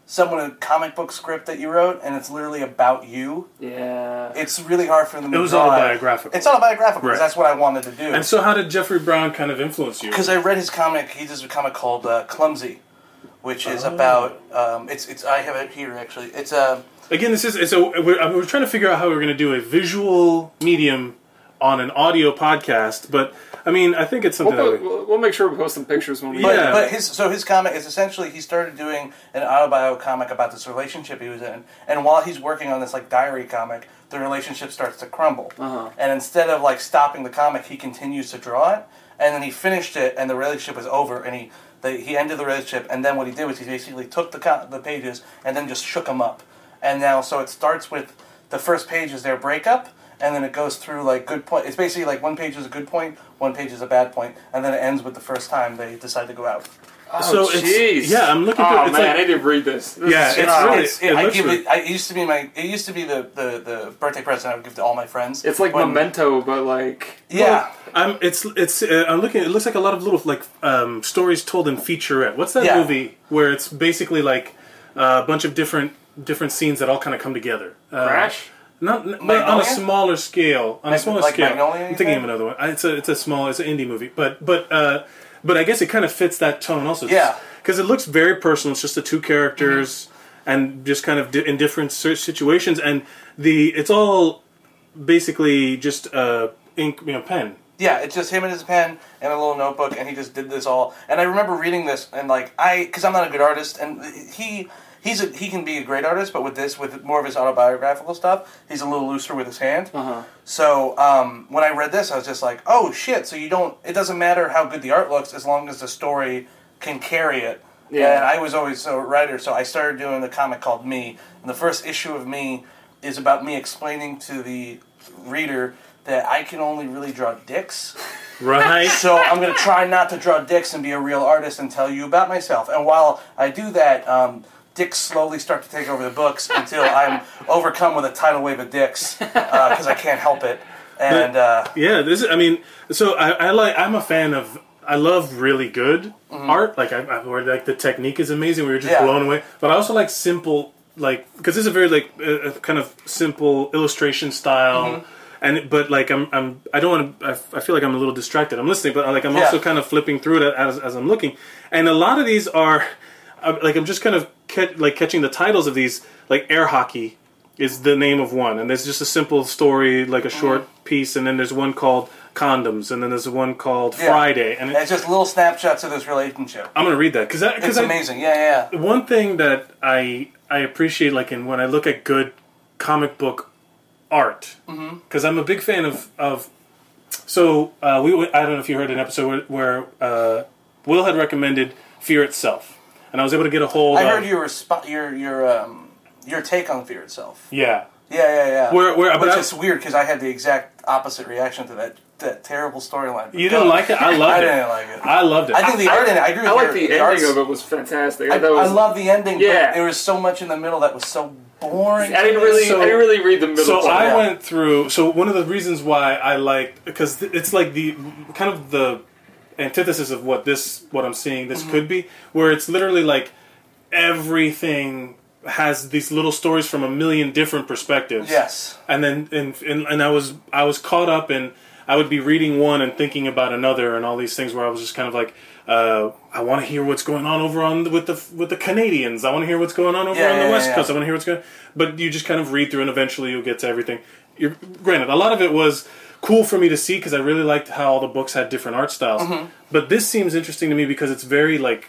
someone a comic book script that you wrote and it's literally about you, Yeah. it's really hard for them. It to was draw autobiographical. It's autobiographical because Right. that's what I wanted to do. and so how did Jeffrey Brown kind of influence you? Because I read his comic, he does a comic called uh, Clumsy, which is Oh. about um, it's it's I have it here actually. It's a Again, this is so we're, we're trying to figure out how we're going to do a visual medium on an audio podcast, but I mean, I think it's We'll, put, that we, we'll, we'll make sure we post some pictures when we. But, Yeah. but his so his comic is essentially he started doing an autobio comic about this relationship he was in, and while he's working on this like diary comic, the relationship starts to crumble. Uh-huh. And instead of like stopping the comic, he continues to draw it, and then he finished it, and the relationship was over, and he the, he ended the relationship, and then what he did was he basically took the co- the pages and then just shook them up, and now so it starts with the first page is their breakup. And then it goes through like good point. It's basically like one page is a good point, one page is a bad point, and then it ends with the first time they decide to go out. so jeez. it's yeah. I'm looking. Oh through, it's man, like, I didn't read this. This Yeah, is- it's really- It's, it I give it. I it used to be my. It used to be the, the, the birthday present I would give to all my friends. It's like When- Memento, but like Yeah, I'm it's it's uh, I'm looking. It looks like a lot of little like um, stories told in featurette. What's that Yeah. movie where it's basically like uh, a bunch of different different scenes that all kind of come together? Uh, Crash. Not, not on a smaller scale. On a smaller like scale. Magnolia, I'm thinking think? of another one. It's a it's a small it's an indie movie, but but uh, but I guess it kind of fits that tone also. Yeah. because it looks very personal. It's just the two characters Mm-hmm. and just kind of di- in different situations, and the it's all basically just uh, ink, you know, pen. yeah. It's just him and his pen and a little notebook, and he just did this all. And I remember reading this, and like I, because I'm not a good artist, and he. He's a, he can be a great artist, but with this, with more of his autobiographical stuff, he's a little looser with his hand. Uh-huh. So um, when I read this, I was just like, "Oh shit!" So you don't. It doesn't matter how good the art looks as long as the story can carry it. Yeah. And I was always a writer, so I started doing the comic called Me. And the first issue of Me is about me explaining to the reader that I can only really draw dicks. [LAUGHS] Right. So I'm going to try not to draw dicks and be a real artist and tell you about myself. And while I do that, um, dicks slowly start to take over the books until I'm overcome with a tidal wave of dicks because I can't help it. And uh, Yeah, this is. I mean, so I, I like. I'm a fan of. I love really good art. Like I, I where like the technique is amazing. We were just Mm-hmm. Yeah. blown away. But I also like simple, like because this is a very like a, a kind of simple illustration style. Mm-hmm. And but like I'm I'm I don't want to. I, I feel like I'm a little distracted. I'm listening, but like I'm Yeah. also kind of flipping through it as as I'm looking. And a lot of these are, like I'm just kind of ca- like catching the titles of these. Like air hockey is the name of one, and there's just a simple story, like a short Mm-hmm. piece, and then there's one called condoms, and then there's one called Yeah. Friday, and And it's just little snapshots of this relationship. I'm gonna read that because It's because amazing. Yeah, yeah. one thing that I I appreciate, like in when I look at good comic book art, Mm-hmm. because I'm a big fan of of. So uh, we I don't know if you heard an episode where, where uh, Will had recommended Fear Itself, and I was able to get a hold. I of, heard your resp- your your um your take on fear itself. Yeah, Yeah, yeah, yeah. Where- where- but Which I- is weird because I had the exact opposite reaction to that that terrible storyline. you didn't like it. I [LAUGHS] loved I it. I didn't like it. I loved it. I think the art in it. I agree with I like your- the art's- ending of it was fantastic. I, I, was, I love the ending. Yeah. but there was so much in the middle that was so boring. I didn't really, So- I didn't really read the middle. So part. I yeah. went through. So one of the reasons why I liked because it's like the kind of the antithesis of what this what I'm seeing Mm-hmm. this could be, where it's literally like everything has these little stories from a million different perspectives. Yes. and then and, and and I was I was caught up in I would be reading one and thinking about another and all these things where I was just kind of like uh, I want to hear what's going on over on the, with the with the Canadians I want to hear what's going on over Yeah, on the yeah, West yeah. Coast I want to hear what's going but you just kind of read through and eventually you'll get to everything You're, granted a lot of it was cool for me to see because I really liked how all the books had different art styles Mm-hmm. but this seems interesting to me because it's very like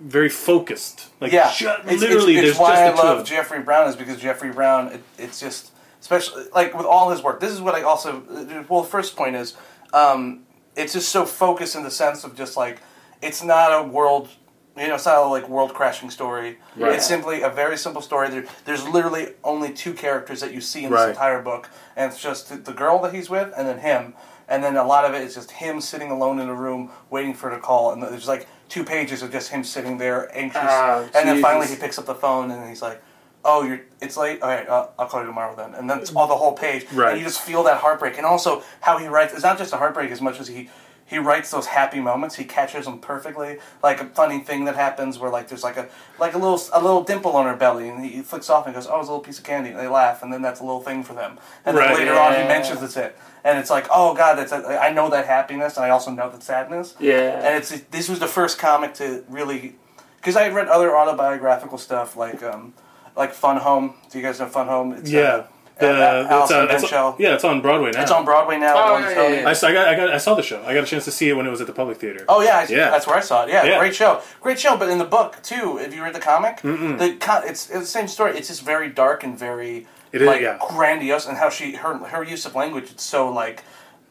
very focused like Yeah, ju- It's- it's- literally it's, there's why just I love of. Jeffrey Brown is because Jeffrey Brown. It, it's just especially like with all his work. This is what I also well. First point is um, it's just so focused in the sense of just like it's not a world. You know, it's not a like world crashing story. Right. It's simply a very simple story. There, there's literally only two characters that you see in Right. this entire book, and it's just the- the girl that he's with, and then him. And then a lot of it is just him sitting alone in a room waiting for her to call, and there's like two pages of just him sitting there anxious. Ah, and then finally he Jesus. picks up the phone and he's like, "Oh, you're it's late. All right, uh, I'll call you tomorrow then." And that's all the whole page. Right. And you just feel that heartbreak, and also how he writes. It's not just a heartbreak as much as he. He writes those happy moments. He catches them perfectly. Like a funny thing that happens where like there's like a like a little a little dimple on her belly, and he flicks off and goes, "Oh, it's a little piece of candy." And they laugh, and then that's a little thing for them. And then Right. later on, he mentions it's it, and it's like, "Oh God, that's a, I know that happiness, and I also know that sadness." Yeah. And it's this was the first comic to really, because I had read other autobiographical stuff like um, like Fun Home. Do you guys know Fun Home? It's, Yeah. uh, The, uh, it's, Alison on, it's, Bechdel. yeah, it's on Broadway now. It's on Broadway now. Oh, yeah, yeah, yeah. I, saw- I, got, I got I saw the show. I got a chance to see it when it was at the Public Theater. Oh yeah, I, Yeah. that's where I saw it. Yeah, Yeah. great show, great show. But in the book too, if you read the comic, the co- it's, it's the same story. It's just very dark and very It is, like yeah. grandiose, and how she her her use of language. It's so like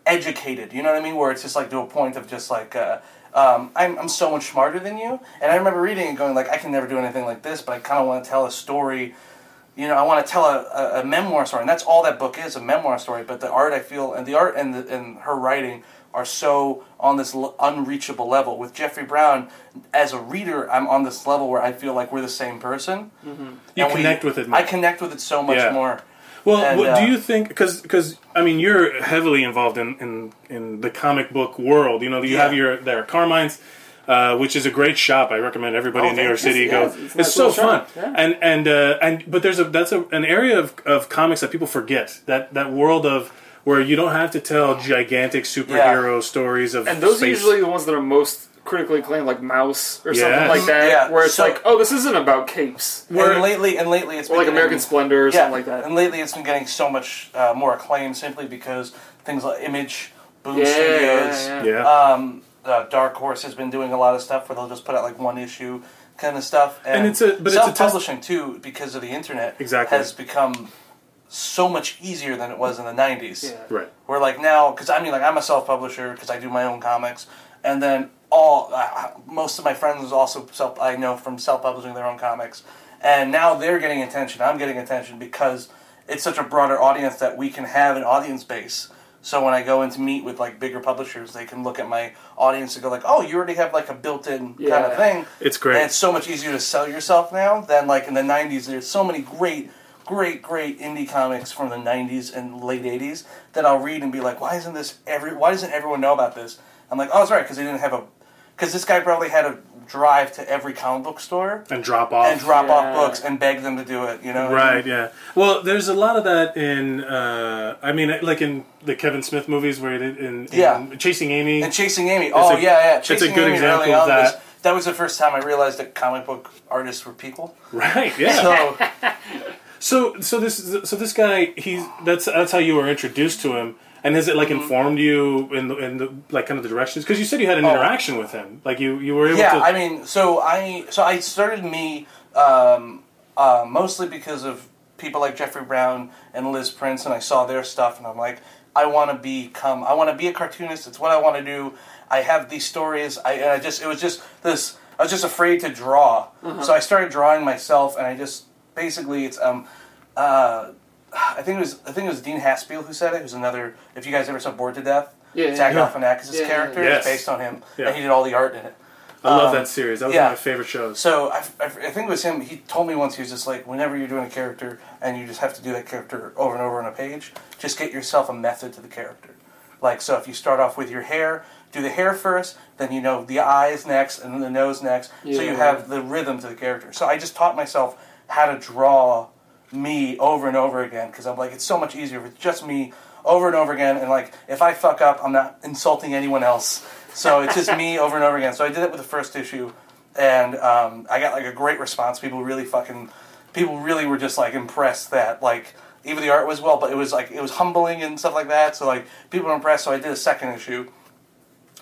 educated. You know what I mean? Where it's just like to a point of just like. Uh, um, I'm, I'm so much smarter than you, and I remember reading and going like, I can never do anything like this, but I kind of want to tell a story you know, I want to tell a, a, a memoir story, and that's all that book is—a memoir story. But the art, I feel, and the art and the, and her writing are so on this l- unreachable level. With Jeffrey Brown, as a reader, I'm on this level where I feel like we're the same person. You And we- connect with it more. I connect with it so much Yeah. more. Well, And, what, uh, do you think? Because because I mean, you're heavily involved in, in in the comic book world. You know, you Yeah. have your there are Carmine's, uh, which is a great shop. I recommend everybody Oh, in New York. City Yeah, go. it's- It's, it's nice so little fun. yeah. And and uh, and but there's a that's a, an area of, of comics that people forget. That that world of where you don't have to tell gigantic superhero stories of And those space. are usually the ones that are most critically acclaimed, like Maus or something like that, Yeah, where it's so- like, oh, this isn't about capes. Where- and lately, and lately, it's Or been like getting- American Splendor or yeah, something like that. And lately, it's been getting so much uh, more acclaim simply because things like Image, Boom Yeah, Studios, yeah, yeah. yeah. Um, uh, Dark Horse has been doing a lot of stuff where they'll just put out like one issue kind of stuff. And, And it's a- but it's a test- self-publishing too because of the internet. Exactly. has become so much easier than it was in the '90s. Yeah. right. Where like now, because I mean, like I'm a self-publisher because I do my own comics, and then all uh, most of my friends also self I know from self-publishing their own comics, and now they're getting attention. I'm getting attention because it's such a broader audience that we can have an audience base. So when I go in to meet with like bigger publishers, they can look at my audience and go like, "Oh, you already have like a built-in kind of thing." It's great. And it's so much easier to sell yourself now than like in the '90s. There's so many great, great, great indie comics from the '90s and late '80s that I'll read and be like, "Why isn't this every? Why doesn't everyone know about this?" I'm like, "Oh, that's right, because they didn't have a, because this guy probably had to drive to every comic book store And drop off. and drop Yeah. off books and beg them to do it. You know, what I Right. mean? Yeah. Well, there's a lot of that in. Uh, I mean, like in the Kevin Smith movies, where it, in, in Yeah. Chasing Amy. And Chasing Amy. Oh a- yeah, yeah. it's a Chasing good Amy example of that. Was, that was the first time I realized that comic book artists were people. right. Yeah. So [LAUGHS] So so this so this guy he's that's that's how you were introduced to him. And has it like Mm-hmm. informed you in the, in the like kind of the directions? Because you said you had an Oh. interaction with him, like you you were able yeah, to. I mean, so I so I started me um, uh, mostly because of people like Jeffrey Brown and Liz Prince, and I saw their stuff, and I'm like, I want to become, I want to be a cartoonist. It's what I want to do. I have these stories. I and I just it was just this. I was just afraid to draw, so I started drawing myself, and I just basically it's um. Uh, [SIGHS] I think it was I think it was Dean Haspiel who said it. Who's another? If you guys ever saw Bored to Death, Yeah, Zach yeah. Galifianakis' Yeah, character yes. is based on him, Yeah. and he did all the art in it. I love um, that series. That was yeah. one of my favorite shows. So I, I, I think it was him. He told me once he was just like, whenever you're doing a character and you just have to do that character over and over on a page, just get yourself a method to the character. Like so, if you start off with your hair, do the hair first, then you know the eyes next, and then the nose next. So you Yeah. have the rhythm to the character. So I just taught myself how to draw me over and over again because I'm like, it's so much easier if it's just me over and over again. And like, if I fuck up, I'm not insulting anyone else. So it's just me over and over again. So I did it with the first issue, and um, I got like a great response. People really fucking, people really were just like impressed that like even the art was well, but it was like it was humbling and stuff like that. So like people were impressed. So I did a second issue,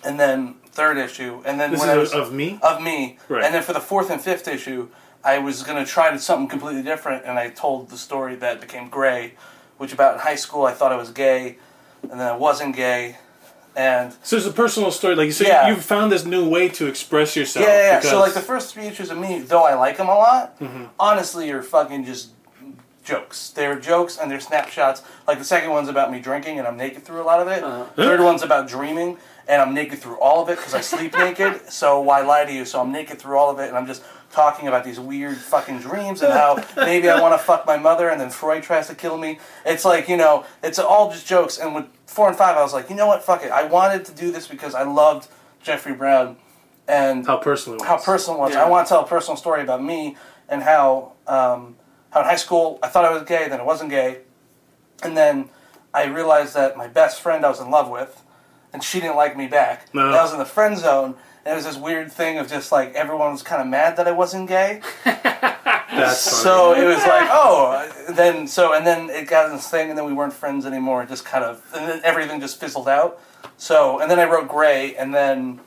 and then third issue, and then this when is I was of me. of me. Right. And then for the fourth and fifth issue, I was going to try to something completely different, and I told the story that became Gray, which about in high school I thought I was gay, and then I wasn't gay, and So it's a personal story. Like you said, Yeah. you found this new way to express yourself. yeah, yeah, yeah. because- So like the first three issues of me, though I like them a lot, Mm-hmm. honestly, are fucking just jokes. They're jokes and they're snapshots. Like the second one's about me drinking and I'm naked through a lot of it. Uh-huh. Third one's about dreaming and I'm naked through all of it because I sleep naked. [LAUGHS] So why lie to you? So I'm naked through all of it and I'm just talking about these weird fucking dreams and how maybe I want to fuck my mother and then Freud tries to kill me. It's like you know, it's all just jokes. And with four and five, I was like, you know what? Fuck it. I wanted to do this because I loved Jeffrey Brown and how personal. It was. how personal it was. Yeah. I want to tell a personal story about me and how um, how in high school I thought I was gay, then I wasn't gay, and then I realized that my best friend I was in love with, and she didn't like me back. No. I was in the friend zone. It was this weird thing of just like everyone was kind of mad that I wasn't gay. [LAUGHS] That's funny. So it was like, oh, then so and then it got this thing, and then we weren't friends anymore. It just kind of and then everything just fizzled out. So and then I wrote Gray, and then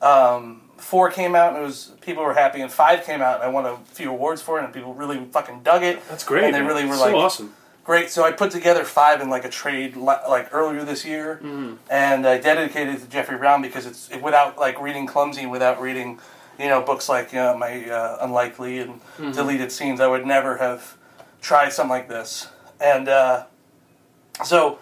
um, four came out, and it was people were happy, and five came out, and I won a few awards for it, and people really fucking dug it. That's great. And they man. really were so like, awesome. Great. So I put together five in like a trade like earlier this year, and I dedicated it to Jeffrey Brown because it's it, without like reading Clumsy, without reading, you know, books like you know, my uh, Unlikely and Deleted Scenes, I would never have tried something like this. And uh, so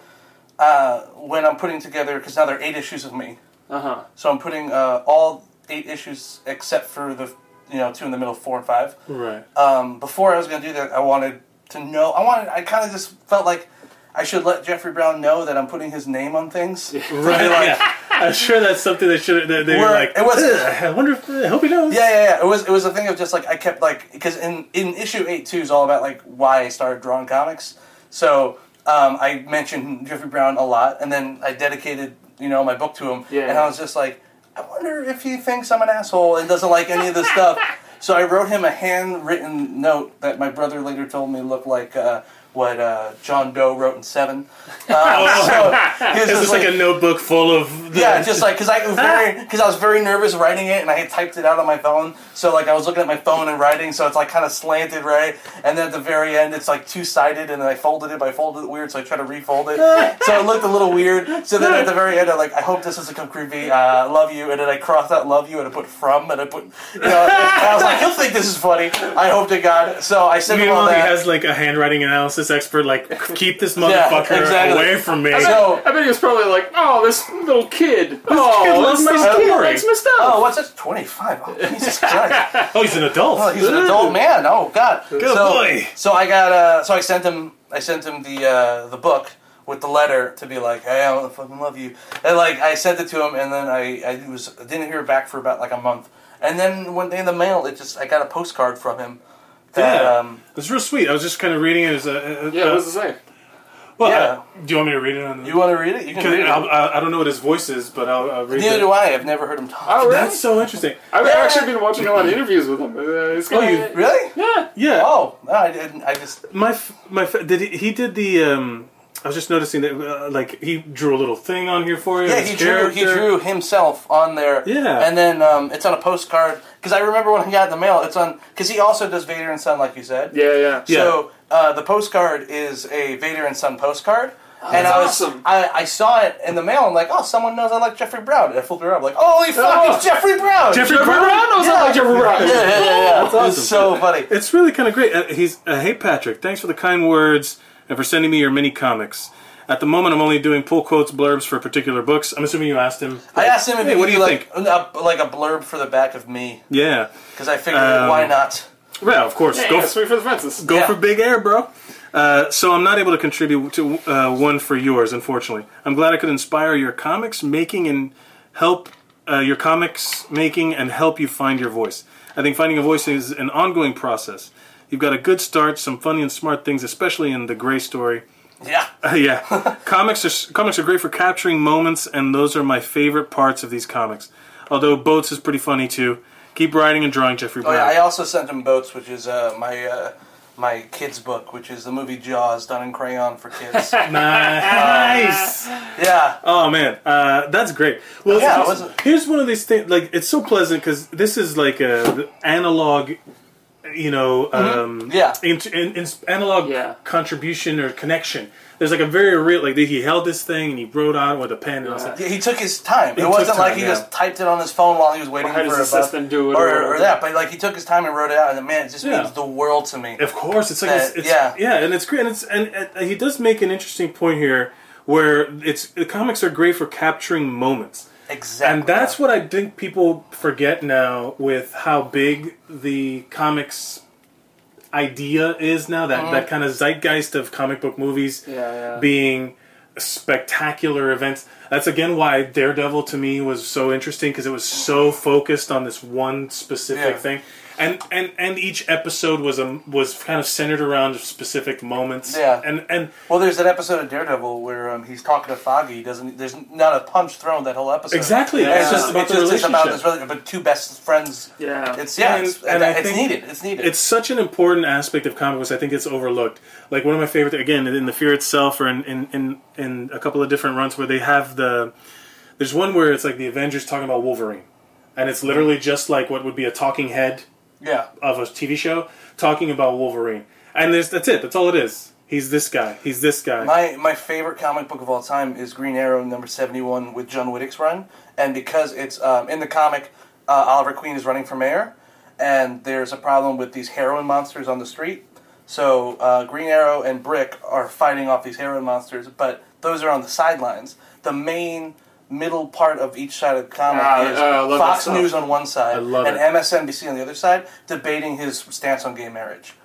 uh, when I'm putting together, because now there are eight issues of me, Uh huh. so I'm putting uh, all eight issues except for the you know two in the middle, four and five. Right. Um, before I was going to do that, I wanted to know. I wanted. I kind of just felt like I should let Jeffrey Brown know that I'm putting his name on things. [LAUGHS] Right. yeah. I'm sure that's something they should. They, they were Where like. it was- I wonder. if I hope he knows. Yeah, yeah, yeah. It was it was a thing of just like I kept like because in in issue eight two is all about like why I started drawing comics. So um, I mentioned Jeffrey Brown a lot, and then I dedicated you know my book to him. Yeah. And I was just like, I wonder if he thinks I'm an asshole and doesn't like any of this stuff. [LAUGHS] So I wrote him a handwritten note that my brother later told me looked like. Uh, what uh, John Doe wrote in Seven. [LAUGHS] Uh, so [LAUGHS] he Is just this like, a notebook full of? The, yeah, just like because I was [LAUGHS] very because I was very nervous writing it, and I had typed it out on my phone. So like I was looking at my phone and writing, so it's like kind of slanted, right? And then at the very end, it's like two sided, and then I folded it, but I folded it weird, so I tried to refold it, so it looked a little weird. So then at the very end, I'm like, I hope this doesn't come creepy. Uh, love you, and then I crossed out love you, and I put from, and I put, you know, and I was like, he'll think this is funny. I hope to God. So I sent him all Meanwhile, he that. has like a handwriting analysis expert. Like, keep this [LAUGHS] motherfucker exactly. away from me. So- I bet he was probably like, "Oh, this little kid. oh, kid loves my little kid story." likes my stuff." Oh, what's this? Twenty five. Oh, Jesus [LAUGHS] Christ. oh, he's an adult. Oh, he's an adult man. Oh God. Good so, boy. So I got. Uh, so I sent him. I sent him the uh, the book with the letter to be like, hey, I fucking love you. And like I sent it to him, and then I I was didn't hear back for about like a month, and then one day in the mail, it just I got a postcard from him. That, Yeah. Um, It's real sweet. I was just kind of reading it as a. a yeah, what does it say? well, Yeah. uh, do you want me to read it on the? you want to read it? You can Can- read it. I'll- I, I don't know what his voice is, but I'll, I'll read Neither it. do I. I've never heard him talk. Oh, really? That's so interesting. I've Yeah. actually been watching a lot of interviews with him. Uh, it's Oh, kinda- you- Really? Yeah. Yeah. Oh, no, I didn't. I just. My my did he, he did the um I was just noticing that uh, like he drew a little thing on here for you. Yeah, his he drew. He drew himself on there. Yeah. and then um, it's on a postcard. Because I remember when he got the mail, it's on. Because he also does Vader and Son, like you said. Yeah, yeah. So uh, the postcard is a Vader and Son postcard. and that's I was, awesome. I, I saw it in the mail. I'm like, oh, someone knows I like Jeffrey Brown. And I flipped it around. I'm like, holy fuck, Oh. it's Jeffrey Brown. Jeffrey Jeffrey Brown? Brown knows I like Jeffrey Brown. Yeah, yeah, yeah. yeah. That's awesome. It's so funny. It's really kind of great. Uh, he's uh, hey Patrick, thanks for the kind words and for sending me your mini comics. At the moment, I'm only doing pull quotes blurbs for particular books. I'm assuming you asked him. I asked him if Hey, what do do you like a, like a blurb for the back of me Yeah, because I figured Um, why not? well, of course. Yeah, go yeah, swing for the fences. go Yeah. for big air, bro. Uh, so I'm not able to contribute to uh, one for yours, unfortunately. I'm glad I could inspire your comics making and help uh, your comics making and help you find your voice. I think finding a voice is an ongoing process. You've got a good start, some funny and smart things, especially in the Gray story. Yeah. Uh, yeah, [LAUGHS] comics are comics are great for capturing moments, and those are my favorite parts of these comics. Although Boats is pretty funny too. Keep writing and drawing, Jeffrey Oh, Brown. yeah, I also sent him Boats, which is uh, my uh, my kids' book, which is the movie Jaws done in crayon for kids. [LAUGHS] nice. yeah. Oh man, uh, that's great. Well, Yeah, here's, here's one of these things. Like, it's so pleasant because this is like a analog, you know, um, Yeah. in, in, in analog Yeah. contribution or connection. There's like a very real like he held this thing and he wrote on it with a pen and I Yeah, He took his time. It took wasn't like he yeah. just typed it on his phone while he was waiting Or for his a bus, assistant do it or, or or, that. But like he took his time and wrote it out, and man, it just Yeah. means the world to me. Of course, it's like Uh, it's, it's, yeah. yeah, and it's great. And it's and, and he does make an interesting point here, where it's the comics are great for capturing moments, Exactly. and that's what I think people forget now with how big the comics idea is now. That that mm-hmm. kind of zeitgeist of comic book movies Yeah, yeah. being spectacular events. That's again why Daredevil to me was so interesting because it was so focused on this one specific Yeah. thing. And, and and each episode was a was kind of centered around specific moments. Yeah. And and Well, there's that episode of Daredevil where um, he's talking to Foggy. He doesn't there's not a punch thrown that whole episode. Exactly. And It's It's just just, about it's the just it's about relationship. this relationship, but two best friends. Yeah. It's yeah, And- it's, and I it's needed. It's needed. it's such an important aspect of comic books. I think it's overlooked. Like one of my favorite again in the Fear itself, or in in, in, in a couple of different runs where they have the. There's one where it's like the Avengers talking about Wolverine, and it's literally just like what would be a talking head yeah. of a TV show talking about Wolverine, and there's that's it. That's all it is. He's this guy. He's this guy. My my favorite comic book of all time is Green Arrow number seventy one with Judd Winick's run, and because it's um, in the comic, uh, Oliver Queen is running for mayor, and there's a problem with these heroin monsters on the street. So uh, Green Arrow and Brick are fighting off these hero monsters, but those are on the sidelines. The main middle part of each side of the comic Ah, is uh, I love that Fox. News on one side and it. MSNBC on the other side, debating his stance on gay marriage.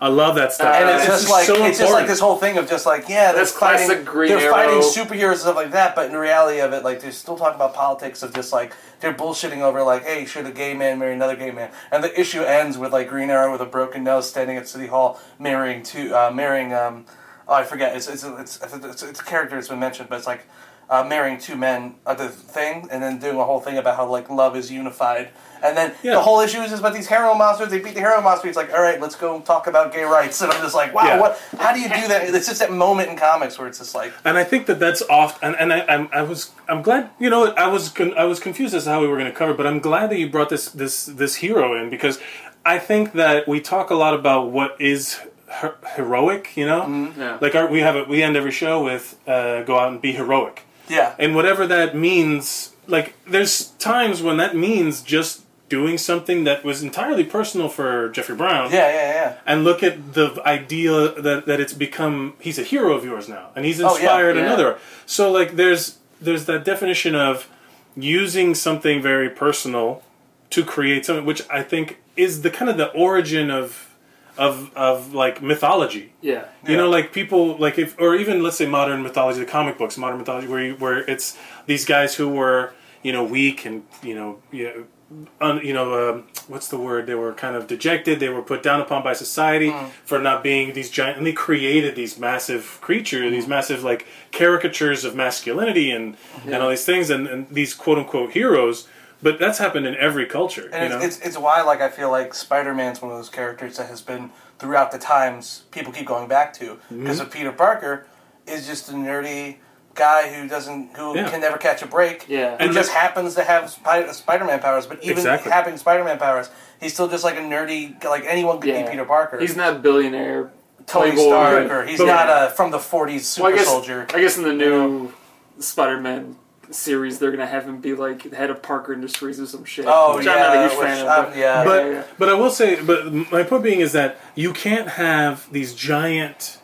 I love that stuff. And it's it's just like so it's just like this whole thing of just like yeah, they're That's classic fighting, Green they're fighting superheroes and stuff like that. But in reality of it, like they're still talking about politics of just like they're bullshitting over like, hey, should a gay man marry another gay man? And the issue ends with like Green Arrow with a broken nose standing at City Hall marrying two, uh, marrying um, oh I forget, it's it's it's it's, it's, it's a character that's been mentioned, but it's like. Uh, marrying two men at the thing, and then doing a whole thing about how like love is unified, and then Yeah. the whole issue is just about these hero monsters. They beat the hero monster. It's like, all right, let's go talk about gay rights, and I'm just like, wow, Yeah. what? How do you do that? It's just that moment in comics where it's just like, and I think that that's off. And, and I, I'm, I was, I'm glad. You know, I was, con- I was confused as to how we were going to cover, but I'm glad that you brought this, this, this hero in because I think that we talk a lot about what is her- heroic. You know, Yeah. like our, we have it. We end every show with uh, go out and be heroic, yeah, and whatever that means. Like, there's times when that means just doing something that was entirely personal for Jeffrey Brown yeah, yeah, yeah. and look at the idea that, that it's become he's a hero of yours now and he's Oh, yeah. inspired Yeah. another so like there's there's that definition of using something very personal to create something which i think is the kind of the origin of of of like mythology Yeah. you know, like people like if or even let's say modern mythology, the comic books, modern mythology, where you, where it's these guys who were you know weak and you know you know, un, you know um, what's the word? They were kind of dejected. They were put down upon by society for not being these giant. And they created these massive creatures, these massive like caricatures of masculinity and and all these things, and, and these quote unquote heroes. But that's happened in every culture. And you know? it's, it's it's why like I feel like Spider Man's one of those characters that has been throughout the times people keep going back to Mm-hmm. because of Peter Parker is just a nerdy guy who doesn't who Yeah. can never catch a break. Yeah. who And just the- happens to have Spider Spider Man powers, but even Exactly. having Spider Man powers, he's still just like a nerdy like anyone could Yeah. be Peter Parker. He's not a billionaire. Tony playboy. Stark, or he's But- not a from the '40s super Well, I guess, soldier. I guess in the new Spider-Man series, they're gonna have him be like the head of Parker Industries or some shit. Oh which yeah, I'm not a huge which fan of. I'm- but- yeah. but yeah, yeah. but I will say, but my point being is that you can't have these giant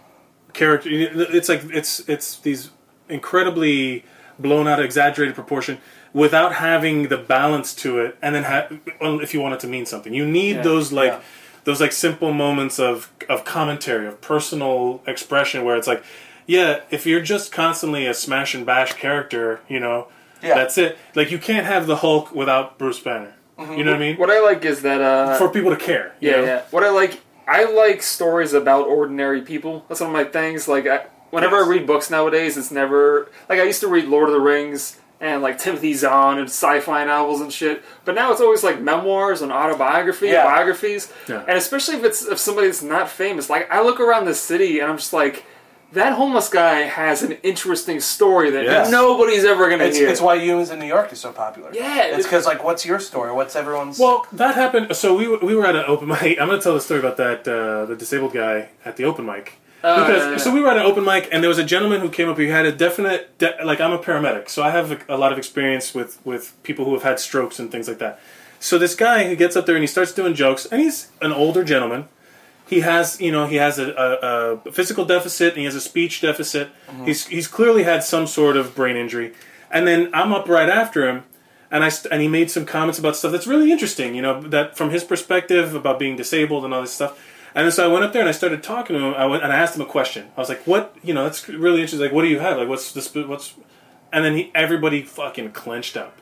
character. It's like it's it's these incredibly blown out, exaggerated proportion without having the balance to it, and then ha- well, if you want it to mean something, you need Yeah. those like. Yeah. Those like simple moments of of commentary, of personal expression, where it's like, yeah, if you're just constantly a smash and bash character, you know, Yeah. that's it. Like you can't have the Hulk without Bruce Banner. You know what I mean? What I like is that uh, For people to care. you Yeah, know? yeah. What I like, I like stories about ordinary people. That's one of my things. Like, I, whenever Yes. I read books nowadays, it's never like I used to read Lord of the Rings and like Timothy Zahn and sci-fi novels and shit. But now it's always like memoirs and autobiography, Yeah. biographies, Yeah. and especially if it's if somebody that's not famous. Like, I look around the city and I'm just like. That homeless guy has an interesting story that Yes. nobody's ever gonna It's, hear. it's why humans in New York is so popular. Yeah, it's it's- because like, what's your story? What's everyone's? Well, that happened. So we were- we were at an open mic. I'm going to tell the story about that uh, the disabled guy at the open mic. Oh, because yeah, yeah. so we were at an open mic and there was a gentleman who came up. He had a definite de- like I'm a paramedic, so I have a, a lot of experience with with people who have had strokes and things like that. So this guy who gets up there and he starts doing jokes, and he's an older gentleman. He has, you know, he has a, a, a physical deficit and he has a speech deficit. Mm-hmm. He's he's clearly had some sort of brain injury. And then I'm up right after him, and I st- and he made some comments about stuff that's really interesting. You know, that from his perspective about being disabled and all this stuff. And so I went up there and I started talking to him. I went, and I asked him a question. I was like, "What? You know, that's really interesting. Like, what do you have? Like, what's this? What's?" And then he, everybody fucking clenched up.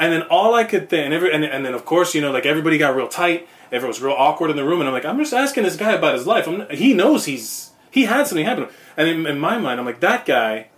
And then all I could think, and, every, and, and then of course, you know, like everybody got real tight. Everyone was real awkward in the room, and I'm like, I'm just asking this guy about his life. Not, he knows he's he had something happen. And in, in my mind, I'm like, that guy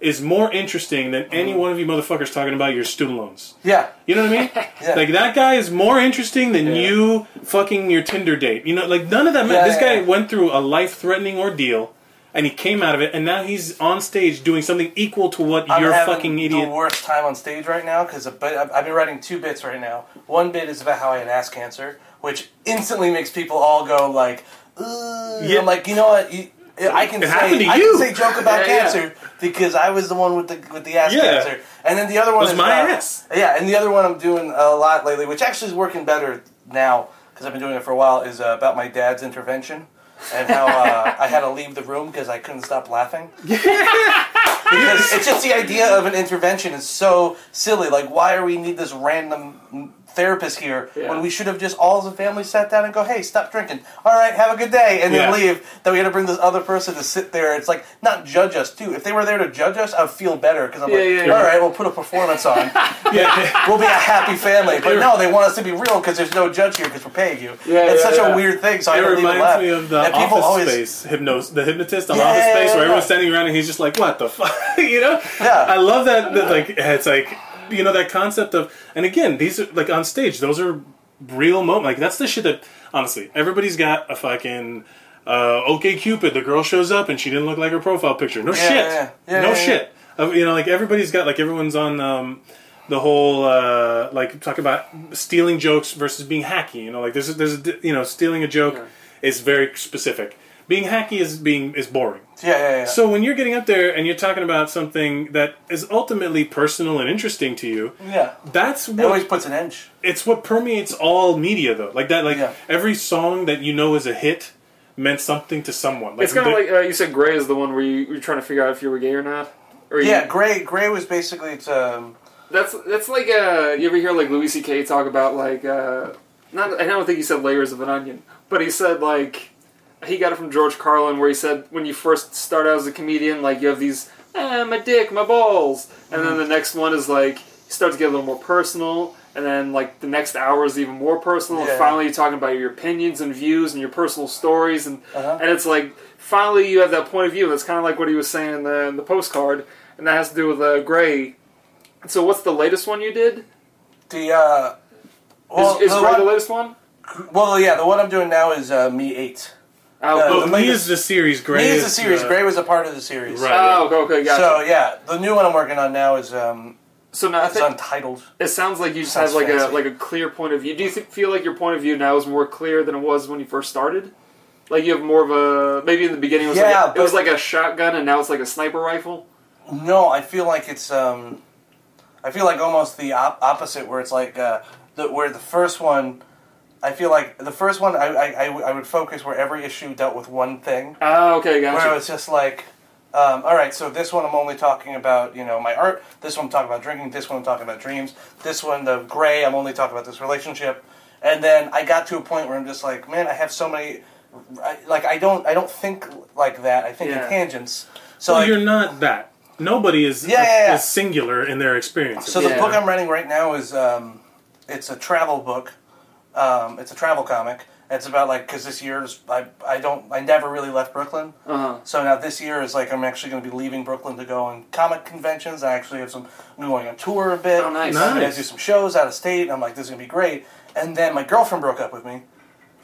is more interesting than any mm. one of you motherfuckers talking about your student loans. yeah, You know what I mean? [LAUGHS] Yeah. Like that guy is more interesting than Yeah. you fucking your Tinder date. You know, like none of that. Yeah, this guy went through a life-threatening ordeal, and he came out of it, and now he's on stage doing something equal to what I'm your having fucking idiot. the worst time on stage right now because I've I've been writing two bits right now. One bit is about how I had ass cancer, which instantly makes people all go like, Ugh. Yeah. I'm like, you know what? You, I can It say happened to I you. can say joke about Yeah, yeah. cancer because I was the one with the with the ass Yeah. cancer, and then the other one was is my about- ass. Yeah, and the other one I'm doing a lot lately, which actually is working better now because I've been doing it for a while. Is uh, about my dad's intervention. And how uh, I had to leave the room because I couldn't stop laughing. [LAUGHS] because it's just the idea of an intervention is so silly. Like, why are we need this random therapist here Yeah. when we should have just all as a family sat down and go, "Hey, stop drinking. All right, have a good day," and then Yeah. leave. That we had to bring this other person to sit there. It's like not judge us too. If they were there to judge us, I'd feel better because I'm Yeah, like, all right, we'll put a performance on. [LAUGHS] Yeah. we'll be a happy family. But no, they want us to be real because there's no judge here because we're paying you. Yeah, it's such a weird thing. So I It don't even reminds laugh. me of the and Office always, Space hypnos, the hypnotist on Office Space, where everyone's standing around and he's just like, "What the fuck," [LAUGHS] you know? Yeah. I love that. that like it's like you know that concept of, and again, these are like on stage. Those are real moments. Like that's the shit that honestly everybody's got a fucking. Uh, OkCupid. The girl shows up and she didn't look like her profile picture. No Yeah, shit. yeah, yeah. no shit. You know, like everybody's got like everyone's on um, the whole uh, like talk about stealing jokes versus being hacky. You know, like there's there's a, you know stealing a joke is very specific. Being hacky is being is boring. yeah, yeah, yeah. So when you're getting up there and you're talking about something that is ultimately personal and interesting to you, yeah. that's It always puts an edge. it's what permeates all media though. Like that, like Yeah. every song that you know is a hit meant something to someone. Like It's kind of like uh, you said. Gray is the one where you, you're trying to figure out if you were gay or not. Or you, Yeah, Gray. Gray was basically it's um. That's that's like uh, you ever hear like Louis C.K. talk about like uh, not I don't think he said layers of an onion, but he said like he got it from George Carlin where he said when you first start out as a comedian like you have these ah, my dick my balls and then the next one is like you start to get a little more personal and then like the next hour is even more personal Yeah. and finally you're talking about your opinions and views and your personal stories and Uh-huh. and it's like finally you have that point of view that's kind of like what he was saying in the, in the postcard and that has to do with uh, Gray so what's the latest one you did? The uh. Well, is is the Gray one- the latest one? well, yeah, the one I'm doing now is uh, Me Eight. Oh, Uh, the Me is the series. Gray Me is the series. uh, Gray was a part of the series. Right. oh, okay, okay, gotcha. So yeah, the new one I'm working on now is um, So, now I it's think untitled. it sounds like you just Sounds have like a like a clear point of view. Do you th- feel like your point of view now is more clear than it was when you first started? Like you have more of a maybe in the beginning it was Yeah, like a, it was like a shotgun and now it's like a sniper rifle. No, I feel like it's um, I feel like almost the op- opposite, where it's like uh, the where the first one, I feel like the first one I I would focus where every issue dealt with one thing, Oh, okay, where it was just like. Um, all right, so this one I'm only talking about, you know, my art. This one I'm talking about drinking. This one I'm talking about dreams. This one, the gray, I'm only talking about this relationship. And then I got to a point where I'm just like, man, I have so many, I, like I don't, I don't think like that. I think Yeah. in tangents. So Well, like, you're not that. Nobody is, Yeah, yeah, yeah. is singular in their experience. So the Yeah. book I'm writing right now is um, it's a travel book. Um, it's a travel comic. It's about like because this year is I I don't I never really left Brooklyn. Uh huh. So now this year is like I'm actually going to be leaving Brooklyn to go on comic conventions. I actually have some I'm going on tour a bit. Oh, nice. I'm going Nice. to do some shows out of state. And I'm like this is going to be great. And then my girlfriend broke up with me.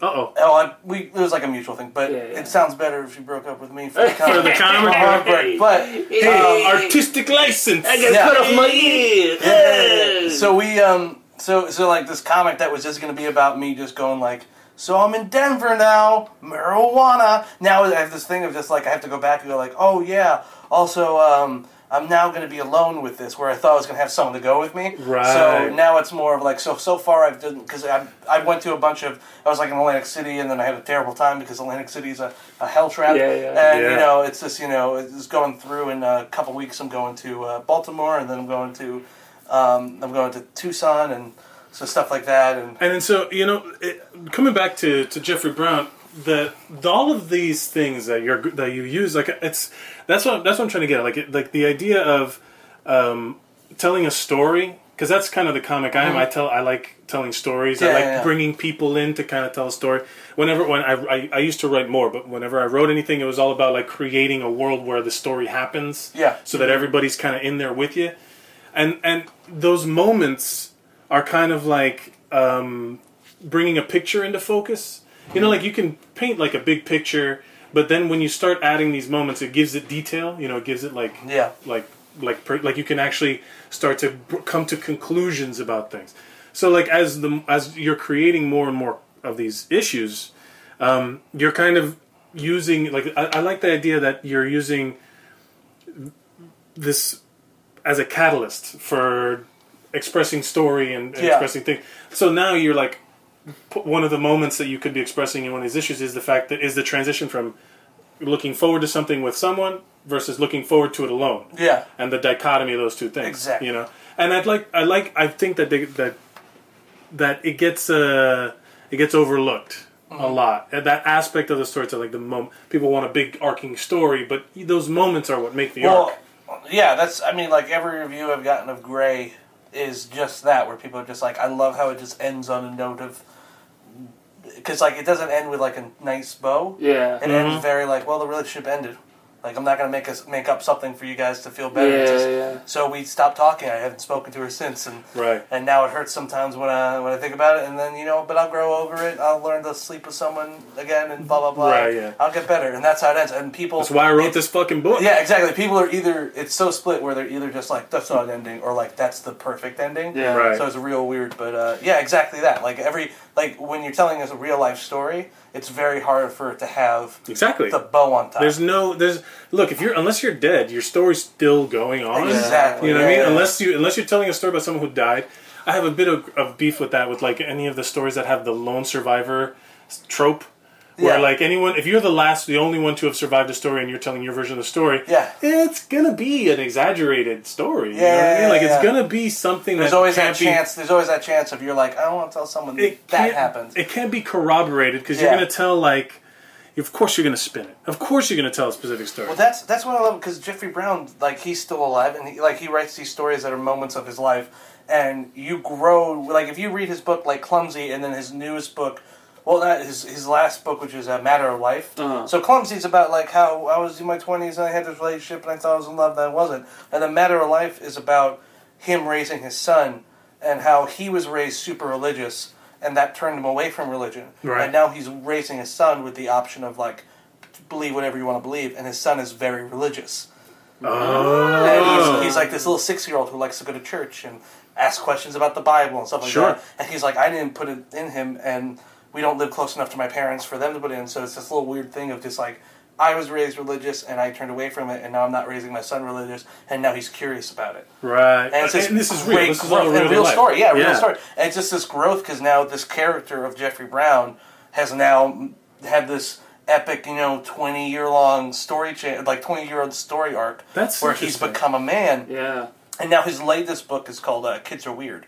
Uh oh. Oh, I, we it was like a mutual thing, but Yeah, yeah. it sounds better if she broke up with me for the [LAUGHS] For comic. the comic Heartbreak. But Hey, artistic license. I Yeah. cut off my ear. Yeah. So we um so so like this comic that was just gonna be about me just going like so I'm in Denver now marijuana now I have this thing of just like I have to go back and go like oh yeah also um I'm now gonna be alone with this where I thought I was gonna have someone to go with me Right. so now it's more of like so so far I've done because I I went to a bunch of I was like in Atlantic City and then I had a terrible time because Atlantic City is a, a hell trap Yeah, yeah. and Yeah. you know it's just you know it's going through in a couple weeks I'm going to uh, Baltimore and then I'm going to um, I'm going to Tucson and so stuff like that and And then so you know, it, coming back to, to Jeffrey Brown, the all of these things that you're that you use, like it's that's what that's what I'm trying to get at. Like it, like the idea of um, telling a story, because that's kind of the comic I am. I tell I like telling stories. I Mm-hmm. Like yeah, yeah. bringing people in to kind of tell a story. Whenever when I, I I used to write more, but whenever I wrote anything, it was all about like creating a world where the story happens. Yeah. So that everybody's kind of in there with you, and and those moments are kind of like um, bringing a picture into focus. You know, like you can paint like a big picture, but then when you start adding these moments, it gives it detail. You know, it gives it like yeah like like per, like you can actually start to br- come to conclusions about things. So like as the as you're creating more and more of these issues, um, you're kind of using like I, I like the idea that you're using this as a catalyst for expressing story and, and Yeah. expressing things. So now you're like one of the moments that you could be expressing in one of these issues is the fact that is the transition from looking forward to something with someone versus looking forward to it alone Yeah. and the dichotomy of those two things. Exactly. You know, and I'd like, I like, I think that they, that that it gets uh, it gets overlooked a Mm-hmm. lot. And that aspect of the story, to like the moment people want a big arcing story, but those moments are what make the Well, arc. Yeah, that's. I mean, like every review I've gotten of Gray is just that, where people are just like, I love how it just ends on a note of. Because like it doesn't end with like a nice bow. Yeah. It Mm-hmm. ends very like, well, the relationship ended. Like I'm not gonna make us make up something for you guys to feel better. Yeah, just- yeah. So we stopped talking. I haven't spoken to her since, and Right. and now it hurts sometimes when I when I think about it. And then you know, but I'll grow over it. I'll learn to sleep with someone again, and blah blah blah. Right, yeah. I'll get better, and that's how it ends. And people. That's why I wrote it- this fucking book. yeah, exactly. People are either it's so split where they're either just like that's not an ending or like that's the perfect ending. Yeah. Right. So it's real weird, but uh, yeah, exactly that. Like every like when you're telling us a real life story, it's very hard for it to have Exactly. the bow on top. There's no there's look if you're unless you're dead, your story's still going on. exactly. You know what I mean? yeah. Unless you unless you're telling a story about someone who died. I have a bit of, of beef with that with like any of the stories that have the lone survivor trope. Where Yeah. like anyone if you're the last the only one to have survived a story and you're telling your version of the story, Yeah. it's gonna be an exaggerated story. you know Yeah, what I mean? Like yeah. it's gonna be something There's that always that be chance. There's always that chance of you're like, I don't want to tell someone it that can't, happened. It can't be corroborated because you're to tell like, of course you're to spin it. Of course you're to tell a specific story. Well, that's that's what I love because Jeffrey Brown, like he's still alive, and he, like he writes these stories that are moments of his life, and you grow. Like if you read his book, like Clumsy, and then his newest book, well, not his his last book, which is a Matter of Life. Uh-huh. So Clumsy's about like how I was in my twenties and I had this relationship and I thought I was in love, that I wasn't, and then Matter of Life is about him raising his son and how he was raised super religious. And that turned him away from religion. Right. And now he's raising his son with the option of like, believe whatever you want to believe. And his son is very religious. oh, And he's, he's like this little six year old who likes to go to church and ask questions about the Bible and stuff like Sure. that. And he's like, I didn't put it in him, and we don't live close enough to my parents for them to put in. So it's this little weird thing of just like, I was raised religious and I turned away from it, and now I'm not raising my son religious, and now he's curious about it. right. And, it's this and this is real. This is all and real, real story. Yeah, real story. And it's just this growth because now this character of Jeffrey Brown has now had this epic, you know, twenty year long story, cha- like twenty year old story arc. That's where he's become a man, Yeah. and now his latest book is called uh, "Kids Are Weird."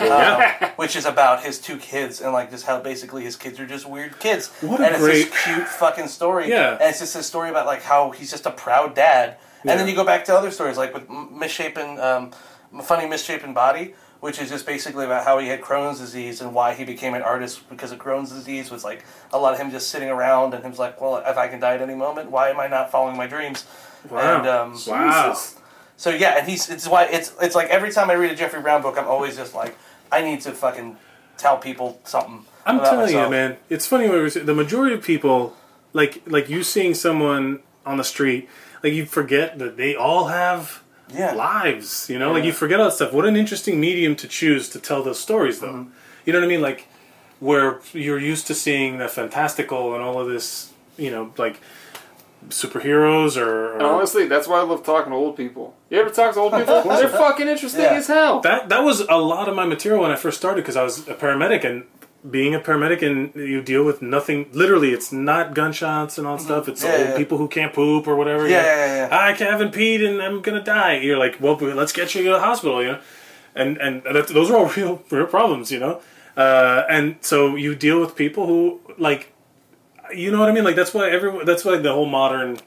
Yeah. which is about his two kids and like just how basically his kids are just weird kids. What a and it's great- this cute fucking story. Yeah. and it's just a story about like how he's just a proud dad. Yeah. And then you go back to other stories like with misshapen, um, funny misshapen body, which is just basically about how he had Crohn's disease and why he became an artist because of Crohn's disease was like a lot of him just sitting around and him was like, well, if I can die at any moment, why am I not following my dreams? Wow. And um, wow. So yeah, and he's it's why it's it's like every time I read a Jeffrey Brown book, I'm always just like, I need to fucking tell people something. I'm telling you, man. It's funny when we say- the majority of people, like like you seeing someone on the street, like you forget that they all have Yeah. lives. You know, like you forget all that stuff. What an interesting medium to choose to tell those stories, though. Mm-hmm. You know what I mean? Like where you're used to seeing the fantastical and all of this. You know, like superheroes or, And honestly, that's why I love talking to old people. You ever talk to old people? [LAUGHS] They're fucking interesting Yeah. as hell. that that was a lot of my material when I first started because I was a paramedic and being a paramedic and you deal with nothing. Literally, it's not gunshots and all that stuff. It's. Yeah, old yeah. people who can't poop or whatever. Yeah, you know. yeah, yeah. I haven't even peed and I'm gonna die. You're like, well, let's get you to the hospital. You know, and and that, those are all [LAUGHS] real real problems. You know, uh, and so you deal with people who like, you know what I mean. Like that's why everyone. That's why the whole modern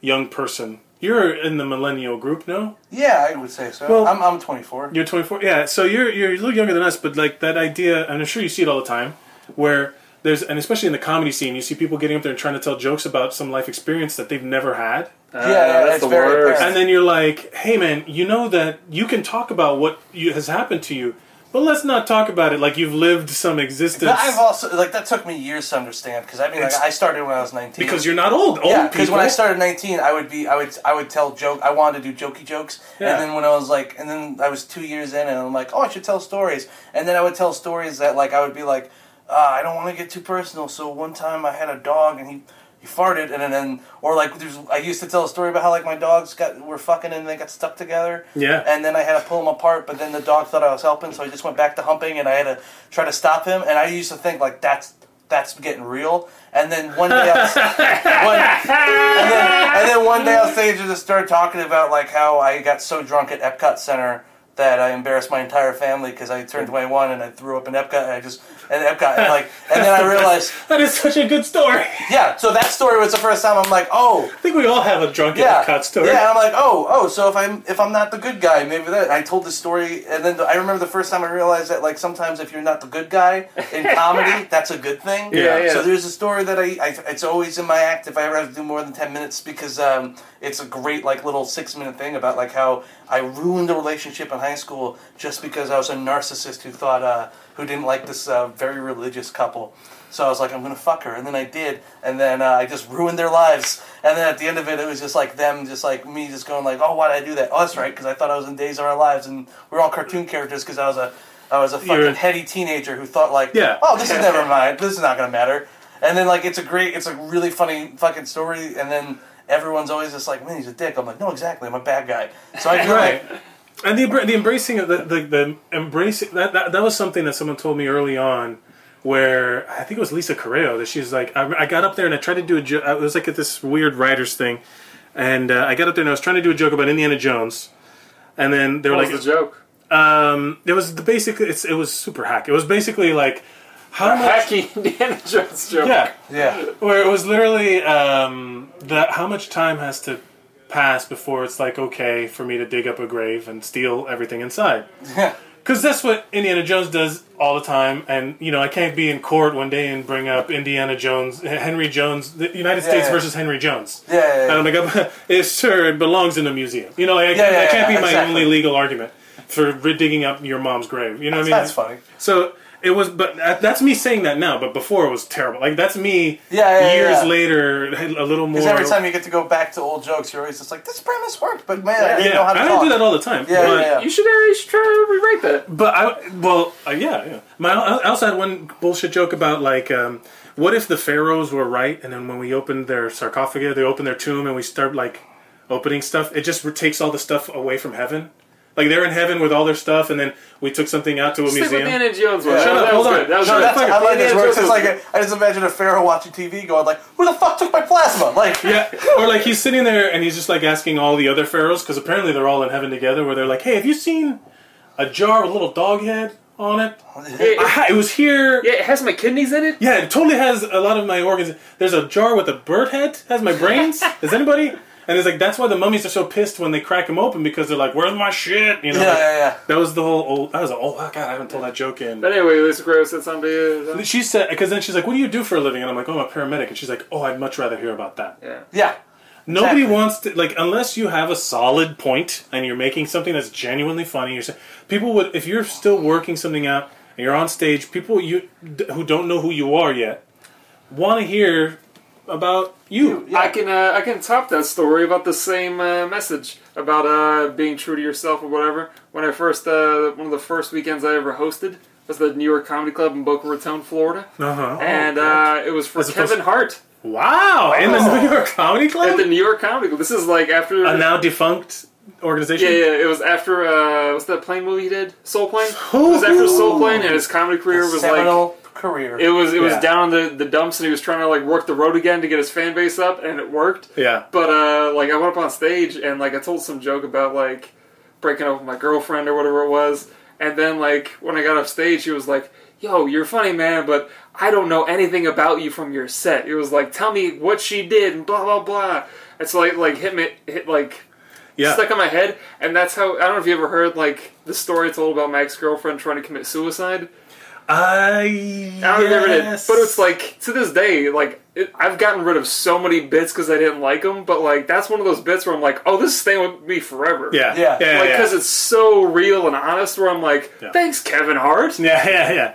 young person. You're in the millennial group, no? Yeah, I would say so. Well- I'm I'm 24. You're 24. Yeah, so you're you're a little younger than us, but like that idea, and I'm sure you see it all the time, where there's and especially in the comedy scene, you see people getting up there and trying to tell jokes about some life experience that they've never had, yeah, yeah, that's it's the very worst. apparent. and then you're like, "Hey, man, you know that you can talk about what you, has happened to you, but let's not talk about it like you've lived some existence." But I've also like that took me years to understand because I mean like I started when I was 19. because you're not old. Old yeah, because when I started 19, I would be I would I would tell joke I wanted to do jokey jokes, Yeah. and then when I was like, and then I was two years in, and I'm like, oh, I should tell stories, and then I would tell stories that like I would be like, uh, I don't want to get too personal. So one time I had a dog, and he you farted, and then, or like there's I used to tell a story about how like my dogs got were fucking and they got stuck together. Yeah. And then I had to pull them apart, but then the dog thought I was helping, so I just went back to humping, and I had to try to stop him. And I used to think like that's that's getting real. And then one day, I was, [LAUGHS] one, and, then, and then one day on stage, I just started talking about like how I got so drunk at Epcot Center that I embarrassed my entire family because I turned 21 and I threw up in Epcot and I just and Epcot and like and then I [LAUGHS] realized That is such a good story. yeah so that story was the first time I'm like oh I think we all have a drunk yeah cut story. yeah and I'm like oh oh so if I'm if I'm not the good guy maybe that I told the story and then I remember the first time I realized that like sometimes if you're not the good guy in [LAUGHS] comedy that's a good thing Yeah, yeah. so there's a story that I, I it's always in my act if I ever have to do more than 10 minutes because um, it's a great like little six minute thing about like how I ruined a relationship in high school just because I was a narcissist who thought uh, who didn't like this uh, very religious couple. So I was like, I'm gonna fuck her, and then I did, and then uh, I just ruined their lives. And then at the end of it, it was just like them, just like me, just going like, Oh, why did I do that? Oh, that's right, because I thought I was in Days of Our Lives, and we are all cartoon characters because I was a I was a fucking You're- heady teenager who thought like, Yeah. Oh, this is [LAUGHS] never mind. This is not gonna matter. And then like it's a great, it's a really funny fucking story, and then. Everyone's always just like, man, he's a dick. I'm like, no, exactly. I'm a bad guy. So I [LAUGHS] feel Right. like, And the the embracing of the the, the embracing that, that that was something that someone told me early on, where I think it was Lisa Correo that she's like I, I got up there and I tried to do a joke. It was like at this weird writers thing, and uh, I got up there and I was trying to do a joke about Indiana Jones, and then they were What like, was the joke? um, it was the basic. It's, it was super hack. It was basically like how much. Hacky Indiana Jones joke. Yeah, yeah, where it was literally um, that how much time has to pass before it's like okay for me to dig up a grave and steal everything inside. yeah. Because that's what Indiana Jones does all the time, and you know I can't be in court one day and bring up Indiana Jones, Henry Jones, the United States yeah. versus Henry Jones. Yeah, yeah, yeah. And I'm like, [LAUGHS] yes, sir, it belongs in a museum. You know, I, Yeah, yeah, that can't be my exactly. only legal argument for digging up your mom's grave. You know what I mean? That's funny. So it was, but that's me saying that now. But before it was terrible. Like that's me. Yeah, yeah, years yeah. later, a little more. Because every time you get to go back to old jokes, you're always just like, this premise worked, but man, I didn't yeah, know how to I talk. don't do that all the time. Yeah, but, yeah, yeah. You should, uh, you should try to rewrite that. But I, well, uh, yeah, yeah. My I also had one bullshit joke about like, um, what if the pharaohs were right, and then when we opened their sarcophagus, they open their tomb, and we start like opening stuff, it just takes all the stuff away from heaven. Like they're in heaven with all their stuff, and then we took something out to a Stick museum. the Indiana Jones one. Yeah. Shut up, was hold on. That was No, good. that's- I like this Indiana works. It's like was a, I just imagine a pharaoh watching TV going like, "Who the fuck took my plasma?" Like, Yeah, [LAUGHS] or like he's sitting there and he's just like asking all the other pharaohs because apparently they're all in heaven together. Where they're like, "Hey, have you seen a jar with a little dog head on it? It, I ha- it was here. yeah, it has my kidneys in it. Yeah, it totally has a lot of my organs. There's a jar with a bird head. Has my brains. [LAUGHS] Is anybody? And it's like that's why the mummies are so pissed when they crack them open because they're like, "Where's my shit?" You know. yeah, like, yeah, yeah. That was the whole old. That was a, oh god, I haven't told that joke in. But anyway, Lisa Crow said something. To you. She said because then she's like, "What do you do for a living?" And I'm like, "Oh, I'm a paramedic." And she's like, "Oh, I'd much rather hear about that." Yeah. Yeah. Nobody Exactly. wants to like unless you have a solid point and you're making something that's genuinely funny. You're people would if you're still working something out and you're on stage, people you who don't know who you are yet want to hear about you. Yeah. I can uh, I can top that story about the same uh, message about uh, being true to yourself or whatever. When I first uh, one of the first weekends I ever hosted was the New York Comedy Club in Boca Raton, Florida, Uh-huh. and uh, it was for As opposed Kevin Hart Wow, in the Oh. New York Comedy Club. at the New York Comedy Club. This is like after a now defunct organization. Yeah, yeah, it was after uh, what's that plane movie he did? Soul Plane. It was after Soul Plane, and his comedy career was like Seminal career. it was it was Yeah. down in the, the dumps, and he was trying to like work the road again to get his fan base up, and it worked. Yeah. But uh, like I went up on stage and like I told some joke about like breaking up with my girlfriend or whatever it was, and then like when I got off stage, he was like, "Yo, you're funny, man, but I don't know anything about you from your set." It was like, "Tell me what she did," and blah blah blah. It's like like hit me hit like yeah. stuck in my head, and that's how I don't know if you ever heard like the story told about my ex girlfriend trying to commit suicide. I I don't remember it, yes. but it's like to this day, like it, I've gotten rid of so many bits because I didn't like them. But like that's one of those bits where I'm like, oh, this is staying with me forever. yeah, Yeah. yeah, like yeah. because it's so real and honest. Where I'm like, Yeah. thanks, Kevin Hart. yeah, yeah, yeah.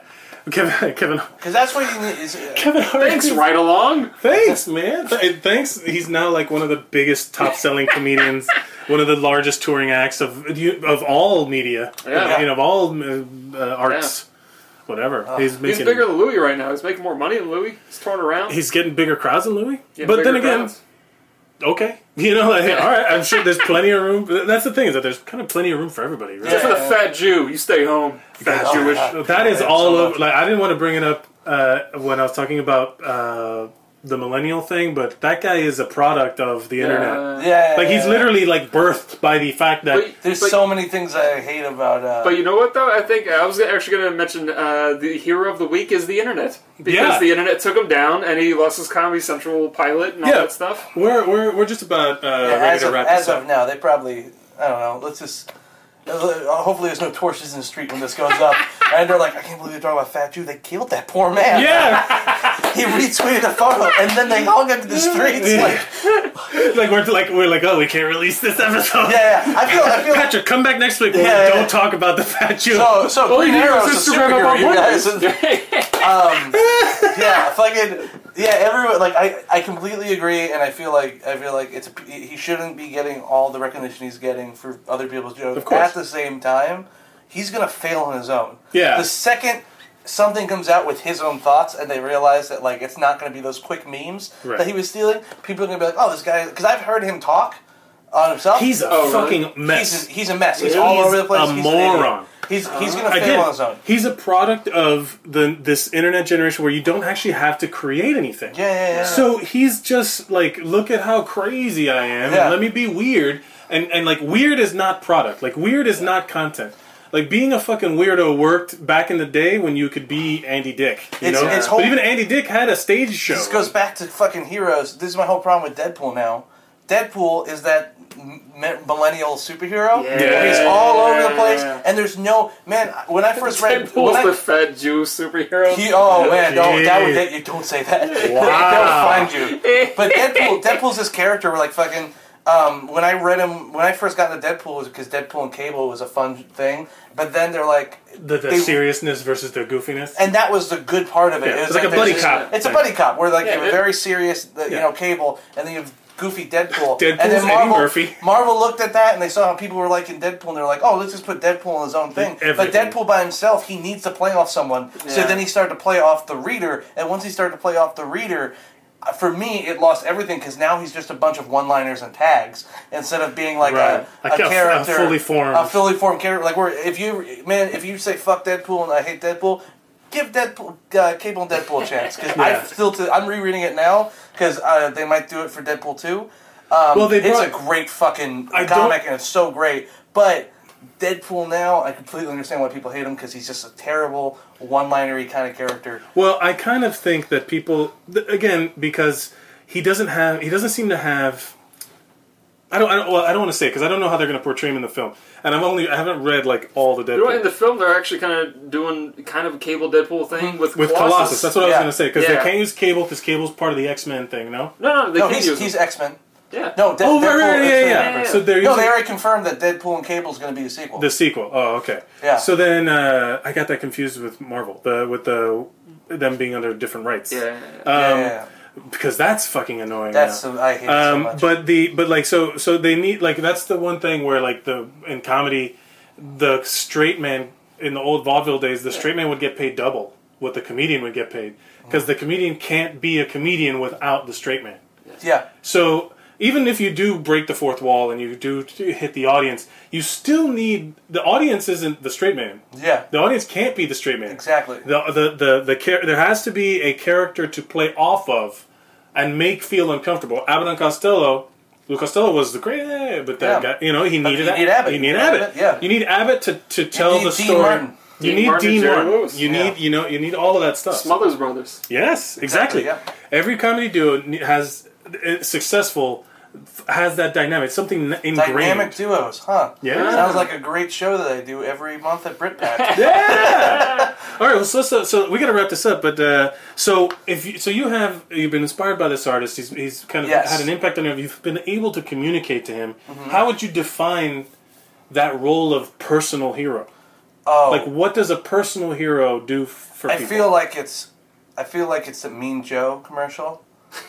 Kevin, Kevin, Because that's what you need. Is, Kevin Hart. Thanks, right along. Thanks, man. Thanks. He's now like one of the biggest top-selling [LAUGHS] comedians, one of the largest touring acts of of all media, Yeah. you know, of all uh, uh, arts. Whatever. he's He's making. bigger than Louis right now. He's making more money than Louis. He's touring around. He's getting bigger crowds than Louis. But then again, crowds. okay, [LAUGHS] you know, like, all right. I'm sure there's plenty of room. That's the thing is that there's kind of plenty of room for everybody. Right? Except for the fat Jew, you stay home. Fat Jewish. yeah. That is all so over. Like I didn't want to bring it up uh, when I was talking about uh, the millennial thing, but that guy is a product of the internet. Yeah, Like he's yeah. literally like birthed by the fact that But- There's but- so many things I hate about. Uh, But you know what, though? I think I was actually going to mention uh, the hero of the week is the internet because Yeah. the internet took him down and he lost his Comedy Central pilot and all Yeah. that stuff. we're we're, we're just about uh, yeah, ready as to of, wrap as this up. of now, they probably I don't know. Let's just. Uh, Hopefully, there's no torches in the street when this goes up. [LAUGHS] and they're like, I can't believe they're talking about Fat Jew. They killed that poor man. yeah, [LAUGHS] He retweeted a photo, and then they hung him to the streets. Like, [LAUGHS] like we're like we're like oh we can't release this episode. yeah, yeah. I feel, I feel. Patrick, come back next week. when Yeah, yeah. don't talk about the fat Jew. So, so Green you Arrow's use a Instagram superhero, up you on guys. Mondays. um, yeah, fucking yeah. Everyone like I, I completely agree, and I feel like I feel like it's he shouldn't be getting all the recognition he's getting for other people's jokes. Of course. At the same time, he's gonna fail on his own. Yeah. The second something comes out with his own thoughts, and they realize that like it's not gonna be those quick memes Right. that he was stealing, people are gonna be like, oh, this guy. Because I've heard him talk on himself. he's a Oh, really? fucking mess. He's a, he's a mess. He's He's all over the place. a he's an idiot. moron. He's he's gonna uh, fail Again, on his own. he's a product of the this internet generation where you don't actually have to create anything. Yeah, yeah, yeah. So he's just like, look at how crazy I am. Yeah. Let me be weird. And and like weird is not product. Like weird is not content. Like being a fucking weirdo worked back in the day when you could be Andy Dick. You It's- know, it's but even Andy Dick had a stage show. This goes back to fucking heroes. This is my whole problem with Deadpool now. Deadpool is that m- m- millennial superhero. Yeah. He's all over the place, and there's no man. When I first read, when Deadpool's I, the fat Jew superhero. he, oh man, don't that would Jeez. get you. Don't say that. [LAUGHS] Wow. They'll find you. But Deadpool, Deadpool's this character where like fucking. Um, when I read him, when I first got into Deadpool, was because Deadpool and Cable was a fun thing. But then they're like, the, the they- seriousness versus the goofiness. and that was the good part of it. Yeah, It was it's like a buddy this- cop It's a buddy cop where like Yeah, you have a very serious, the, you know, Cable, and then you have goofy Deadpool. [LAUGHS] Deadpool's and then Eddie Marvel, Murphy. Marvel looked at that and they saw how people were liking Deadpool, and they're like, "Oh, let's just put Deadpool in his own thing." But Deadpool by himself, he needs to play off someone. So then he started to play off the reader, and once he started to play off the reader. uh, For me, it lost everything because now he's just a bunch of one-liners and tags instead of being like Right. a, Like a- a a character, fully formed- a fully formed character. Like where if you man, if you say fuck Deadpool and I hate Deadpool, give Deadpool, uh, Cable and Deadpool a chance because [LAUGHS] Yeah. I still to, I'm rereading it now because uh, they might do it for Deadpool two. Um, Well, they it's a great fucking I comic and it's so great, but. Deadpool now, I completely understand why people hate him because he's just a terrible one-linery kind of character. Well, I kind of think that people, again, because he doesn't have, he doesn't seem to have. I don't, I don't, well, I don't want to say because I don't know how they're going to portray him in the film, and I'm only, I haven't read like all the You know what, in the film, they're actually kind of doing kind of a cable Deadpool thing with with Colossus. Colossus. That's what I was going to say because Yeah. they can't use Cable because Cable's part of the X Men thing. No. No, no, they No, can he's, use he's. X-Men. Yeah. No, De- Oh, right, Deadpool, right, yeah, X-Men. yeah. yeah. So they're No, using they already confirmed that Deadpool and Cable is going to be a sequel. the sequel. Oh, okay. Yeah. So then uh, I got that confused with Marvel, the with the them being under different rights. Yeah. Um, yeah, because that's fucking annoying. that's now. I hate it so um, much. but the but like so so they need like that's the one thing where like the in comedy the straight man in the old vaudeville days the straight man would get paid double what the comedian would get paid because the comedian can't be a comedian without the straight man yeah, so even if you do break the fourth wall and you do hit the audience you still need the audience isn't the straight man yeah, the audience can't be the straight man exactly. the the the, the char- there has to be a character to play off of and make feel uncomfortable. Abbott and Costello, Lou Costello was the great, eh, but that Yeah. guy, you know, he needed you need Abbott. You need Abbott. Abbott, yeah. You need Abbott to, to tell the Dean story. Martin. You Dean need Martin and Dean Jerry Martin. Lewis. You Yeah. need you know you need all of that stuff. Smothers Brothers. Yes, exactly. Exactly, Every comedy duo has uh, successful f- has that dynamic, something ingrained. Dynamic duos, huh? Yeah. Sounds like a great show that I do every month at BritPack. [LAUGHS] Yeah. All right. Well, so uh, so we got to wrap this up. But uh, so if you, so you have you've been inspired by this artist. He's he's kind of Yes. had an impact on you. You've been able to communicate to him. Mm-hmm. How would you define that role of personal hero? Oh, Like, what does a personal hero do for I people? feel like it's, I feel like it's a Mean Joe commercial.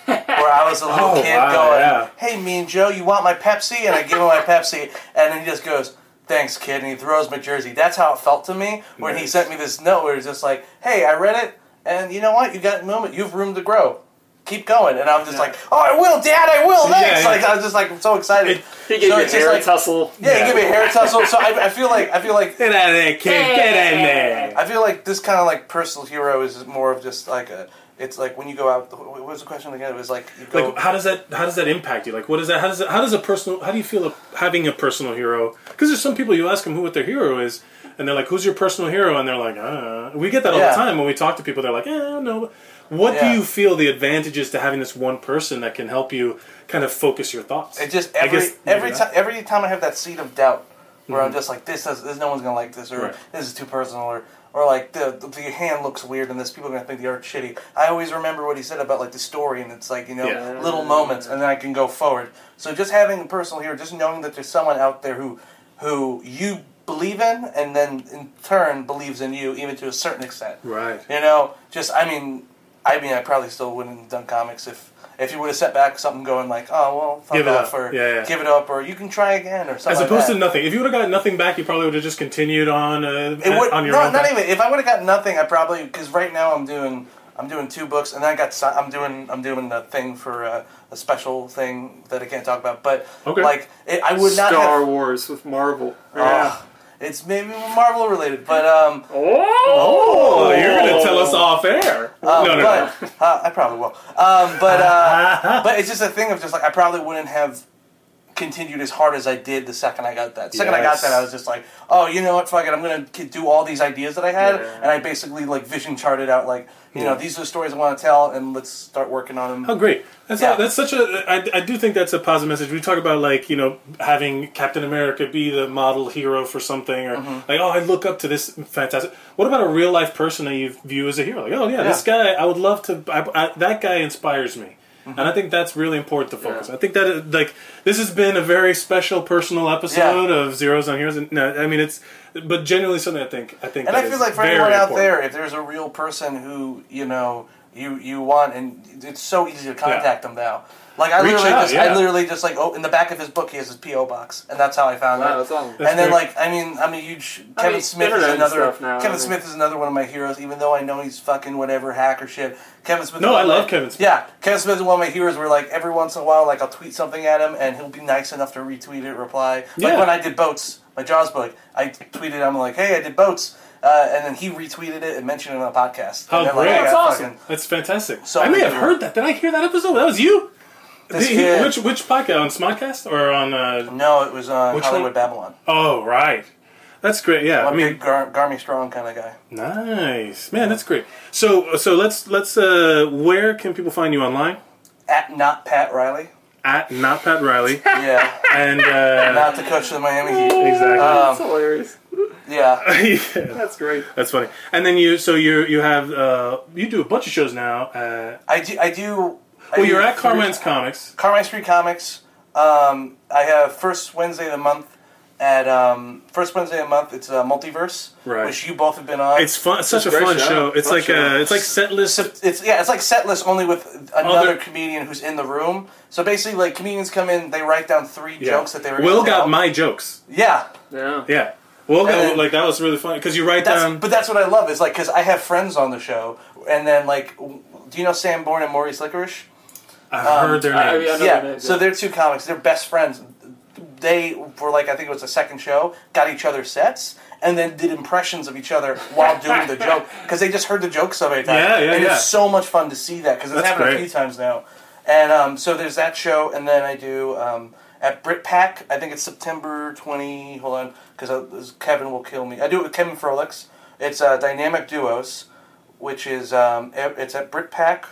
Where I was a little Oh, kid wow, going, yeah. "Hey, Mean Joe, you want my Pepsi?" And I give him my Pepsi, and then he just goes, thanks, kid, and he throws my jersey. That's how it felt to me when he sent me this note where it's just like, hey, I read it, and you know what? You got a moment. You have room to grow. Keep going. And I'm just like, oh, I will, Dad, I will. Thanks. yeah. Like I was just like so excited. It- He gave So you a hair like- tussle. Yeah, he gave me a hair tussle. So I, I feel like I feel like Get out of there, kid. Get in there. I feel like this kind of like personal hero is more of just like a. It's like when you go out. What was the question again? It was like you go. Like, how does that how does that impact you? Like, what is that? How does it, how does a personal how do you feel having a personal hero? Because there's some people you ask them who what their hero is, and they're like, "Who's your personal hero?" And they're like, "Uh." We get that all Yeah. the time when we talk to people. They're like, "Eh, I don't know." What Yeah. do you feel the advantages to having this one person that can help you kind of focus your thoughts? It just I every guess every time every time I have that seed of doubt where I'm just like this is this no one's gonna like this or Right. this is too personal or or like the, the the hand looks weird and this people are gonna think the art's shitty. I always remember what he said about like the story and it's like you know Yeah. little moments and then I can go forward. So just having a personal hero, just knowing that there's someone out there who who you believe in and then in turn believes in you even to a certain extent. Right. You know, just I mean, I mean, I probably still wouldn't have done comics if if you would have set back something going like, oh well, fuck Give it off, up. or Yeah, yeah. give it up, or you can try again, or something. As like opposed that. to nothing. If you would have got nothing back, you probably would have just continued on uh, it would on your no, own. not path. even. If I would have got nothing, I probably because right now I'm doing I'm doing two books, and I got I'm doing I'm doing the thing for uh, a special thing that I can't talk about, but Okay. like it, I would not Star. Wars with Marvel. Oh, it's maybe Marvel related, but um, Oh, you're gonna tell us off air? Um, no, no, no. Uh, I probably will. Um, but uh, [LAUGHS] but it's just a thing of just like I probably wouldn't have continued as hard as I did the second I got that. The second I got that, I was just like, oh, you know what? Fuck it. I'm gonna do all these ideas that I had, Yeah. and I basically like vision charted out like, you know, these are the stories I want to tell, and let's start working on them. Oh, great! That's Yeah. that's such a. I, I do think that's a positive message. We talk about like you know having Captain America be the model hero for something, or Mm-hmm. like oh I look up to this fantastic. What about a real life person that you view as a hero? Like oh yeah, this guy I would love to. I, I, that guy inspires me. Mm-hmm. And I think that's really important to focus. Yeah. I think that like this has been a very special personal episode of Zeros on Heroes. And no, I mean it's, but genuinely something I think I think. And I feel like for anyone out important. there, if there's a real person who you know you you want, and it's so easy to contact them now. Like I Reach literally out, just yeah. I literally just like oh in the back of his book he has his PO box, and that's how I found Wow, it. that's awesome. That's and then great. like I mean I'm a huge I Kevin mean, Smith is another stuff now, Kevin I mean. Smith is another one of my heroes. Even though I know he's fucking whatever hacker shit. Kevin Smith. No, I love my- Kevin Smith. Yeah, Kevin Smith is one of my heroes. Where like every once in a while, like I'll tweet something at him, and he'll be nice enough to retweet it, reply. Like Yeah. when I did boats, my Jaws book, I tweeted I'm like, hey, I did boats. Uh, and then he retweeted it and mentioned it on a podcast. How and then, like, great. I awesome. fucking- That's fantastic. So I may have heard that. Did I hear that episode? That was you. This The- kid- which which podcast on Smodcast or on? Uh, No, it was uh, Which Hollywood one? Babylon. oh right, that's great. Yeah, I'm I a mean, big Gar- Garmy Strong kind of guy. nice man. That's great. So so let's let's. Uh, where can people find you online? At not Pat Riley. At not Pat Riley [LAUGHS] Yeah, and uh, not the coach of the Miami Heat. exactly. That's hilarious. Yeah, [LAUGHS] Yeah, That's great. that's funny. And then you so you you have uh, you do a bunch of shows now. Uh, I do. I do. I well, do you're at three- Carmine's Comics. Carmine Street Comics. Um, I have first Wednesday of the month at um, first Wednesday of the month. It's a multiverse, Right. which you both have been on. It's fun. It's such a, a fun show. show. It's Fun like show. uh, it's like set list. So it's yeah, it's like set list only with another Other- comedian who's in the room. So basically, like comedians come in, they write down three Yeah. jokes that they were. Will gonna got tell. my jokes. yeah. Yeah. Yeah. Will got then- like that was really fun because you write That's, down. but that's what I love is like because I have friends on the show, and then like, w- do you know Sam Bourne and Maurice Licorice? I've heard their I- I names. I know yeah. their names, so yeah. they're two comics. They're best friends. They for like I think it was the second show got each other sets and then did impressions of each other while doing the joke [LAUGHS] because they just heard the joke so many times. Yeah, yeah, and yeah. it's so much fun to see that because it's That's happened a few times now. And um, so there's that show, and then I do um, at BritPack. I think it's September 20. Hold on, because Kevin will kill me. I do it with Kevin Frolix. It's uh, Dynamic Duos, which is um, it's at BritPack.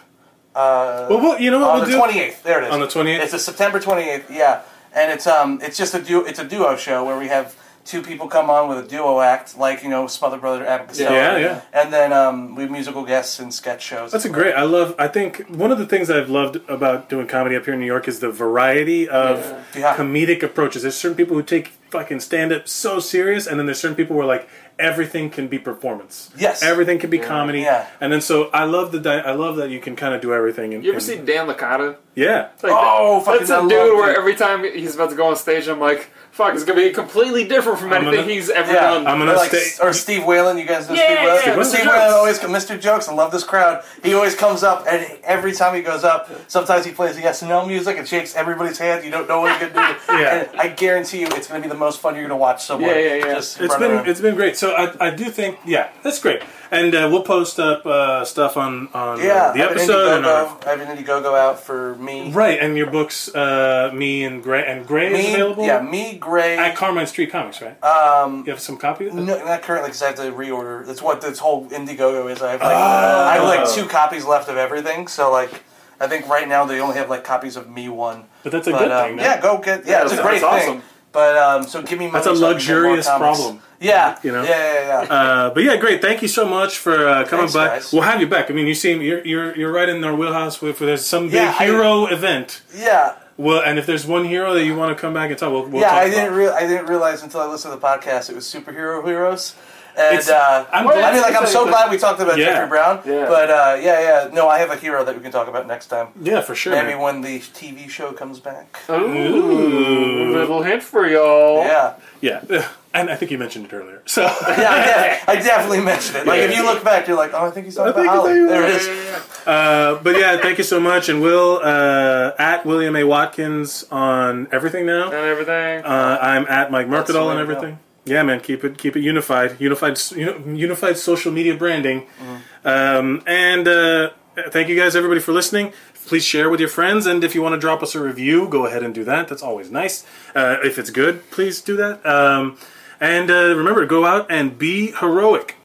Uh, Well, well, you know what on we'll the do? twenty eighth. There it is. On the 28th? It's a September twenty eighth. Yeah, and it's um it's just a duo. It's a duo show where we have two people come on with a duo act, like you know Smother Brother Abbott Costello. Yeah, yeah. And then um, we have musical guests and sketch shows. That's a great. I love. I think one of the things I've loved about doing comedy up here in New York is the variety of Yeah. comedic approaches. There's certain people who take fucking stand up so serious, and then there's certain people who are like everything can be performance. Yes. everything can be comedy. Yeah. and then so I love the di- I love that you can kind of do everything. And, You ever and- see Dan Licata? Yeah, Like, Oh, fucking that's I a love dude where him. every time he's about to go on stage, I'm like, fuck, it's gonna be completely different from I'm anything gonna- he's ever Yeah, done. I'm gonna or, like, stay- or Steve Whalen. You guys know Yeah, Steve yeah, Whalen. yeah. Mr. Steve Jokes. Whalen always Mr. Jokes. I love this crowd. He always comes up, and every time he goes up, sometimes he plays the SNL music and shakes everybody's hand. You don't know what he's gonna do. [LAUGHS] Yeah. And I guarantee you, it's gonna be the most fun you're gonna watch somewhere. Yeah, yeah, yeah. Just it's run been around. it's been great. So I, I do think yeah that's great, and uh, we'll post up uh, stuff on on uh, yeah. the I have an episode and our, Indiegogo. I have an Indiegogo out for me. Right and your books uh, me and Gray and Gray is available yeah, me, Gray. at Carmine Street Comics right. um, you have some copy of that? No, not currently because I have to reorder. That's what this whole Indiegogo is. I have like I have like two copies left of everything. So like I think right now they only have like copies of me one. But that's a But good um, thing. no? yeah, go get yeah. It's a that's- great that's thing. awesome. But um, so give me money. That's a so I can luxurious comics. problem. Yeah, You know? Yeah, yeah, yeah. Uh, but yeah, great. Thank you so much for uh, coming Thanks, by. guys. We'll have you back. I mean, you seem you're you're, you're right in our wheelhouse. If there's some big Yeah, I- hero event, yeah. well, and if there's one hero that you want to come back and talk, we'll, we'll yeah, talk I about. didn't real I didn't realize until I listened to the podcast it was superhero heroes. And uh, I'm I glad- mean, like, I'm so glad we talked about Yeah. Jeffrey Brown. Yeah. But uh, yeah, yeah. No, I have a hero that we can talk about next time. Yeah, for sure. Maybe man. when the TV show comes back. Ooh, little hint for y'all. Yeah. Yeah, [LAUGHS] and I think you mentioned it earlier. So [LAUGHS] Yeah, I, I definitely mentioned it. Like, if you look back, you're like, oh, I think he's talking I about Holly. There it about- Uh, but yeah, thank you so much, and Will uh, at William A Watkins on everything now. And everything. Uh, I'm at Mike That's the Mercadal way and to go. everything. Yeah, man, keep it keep it unified, unified, unified social media branding. Mm-hmm. Um, and uh, thank you guys, everybody, for listening. Please share with your friends, and if you want to drop us a review, go ahead and do that. That's always nice. Uh, if it's good, please do that. Um, and uh, remember, to go out and be heroic.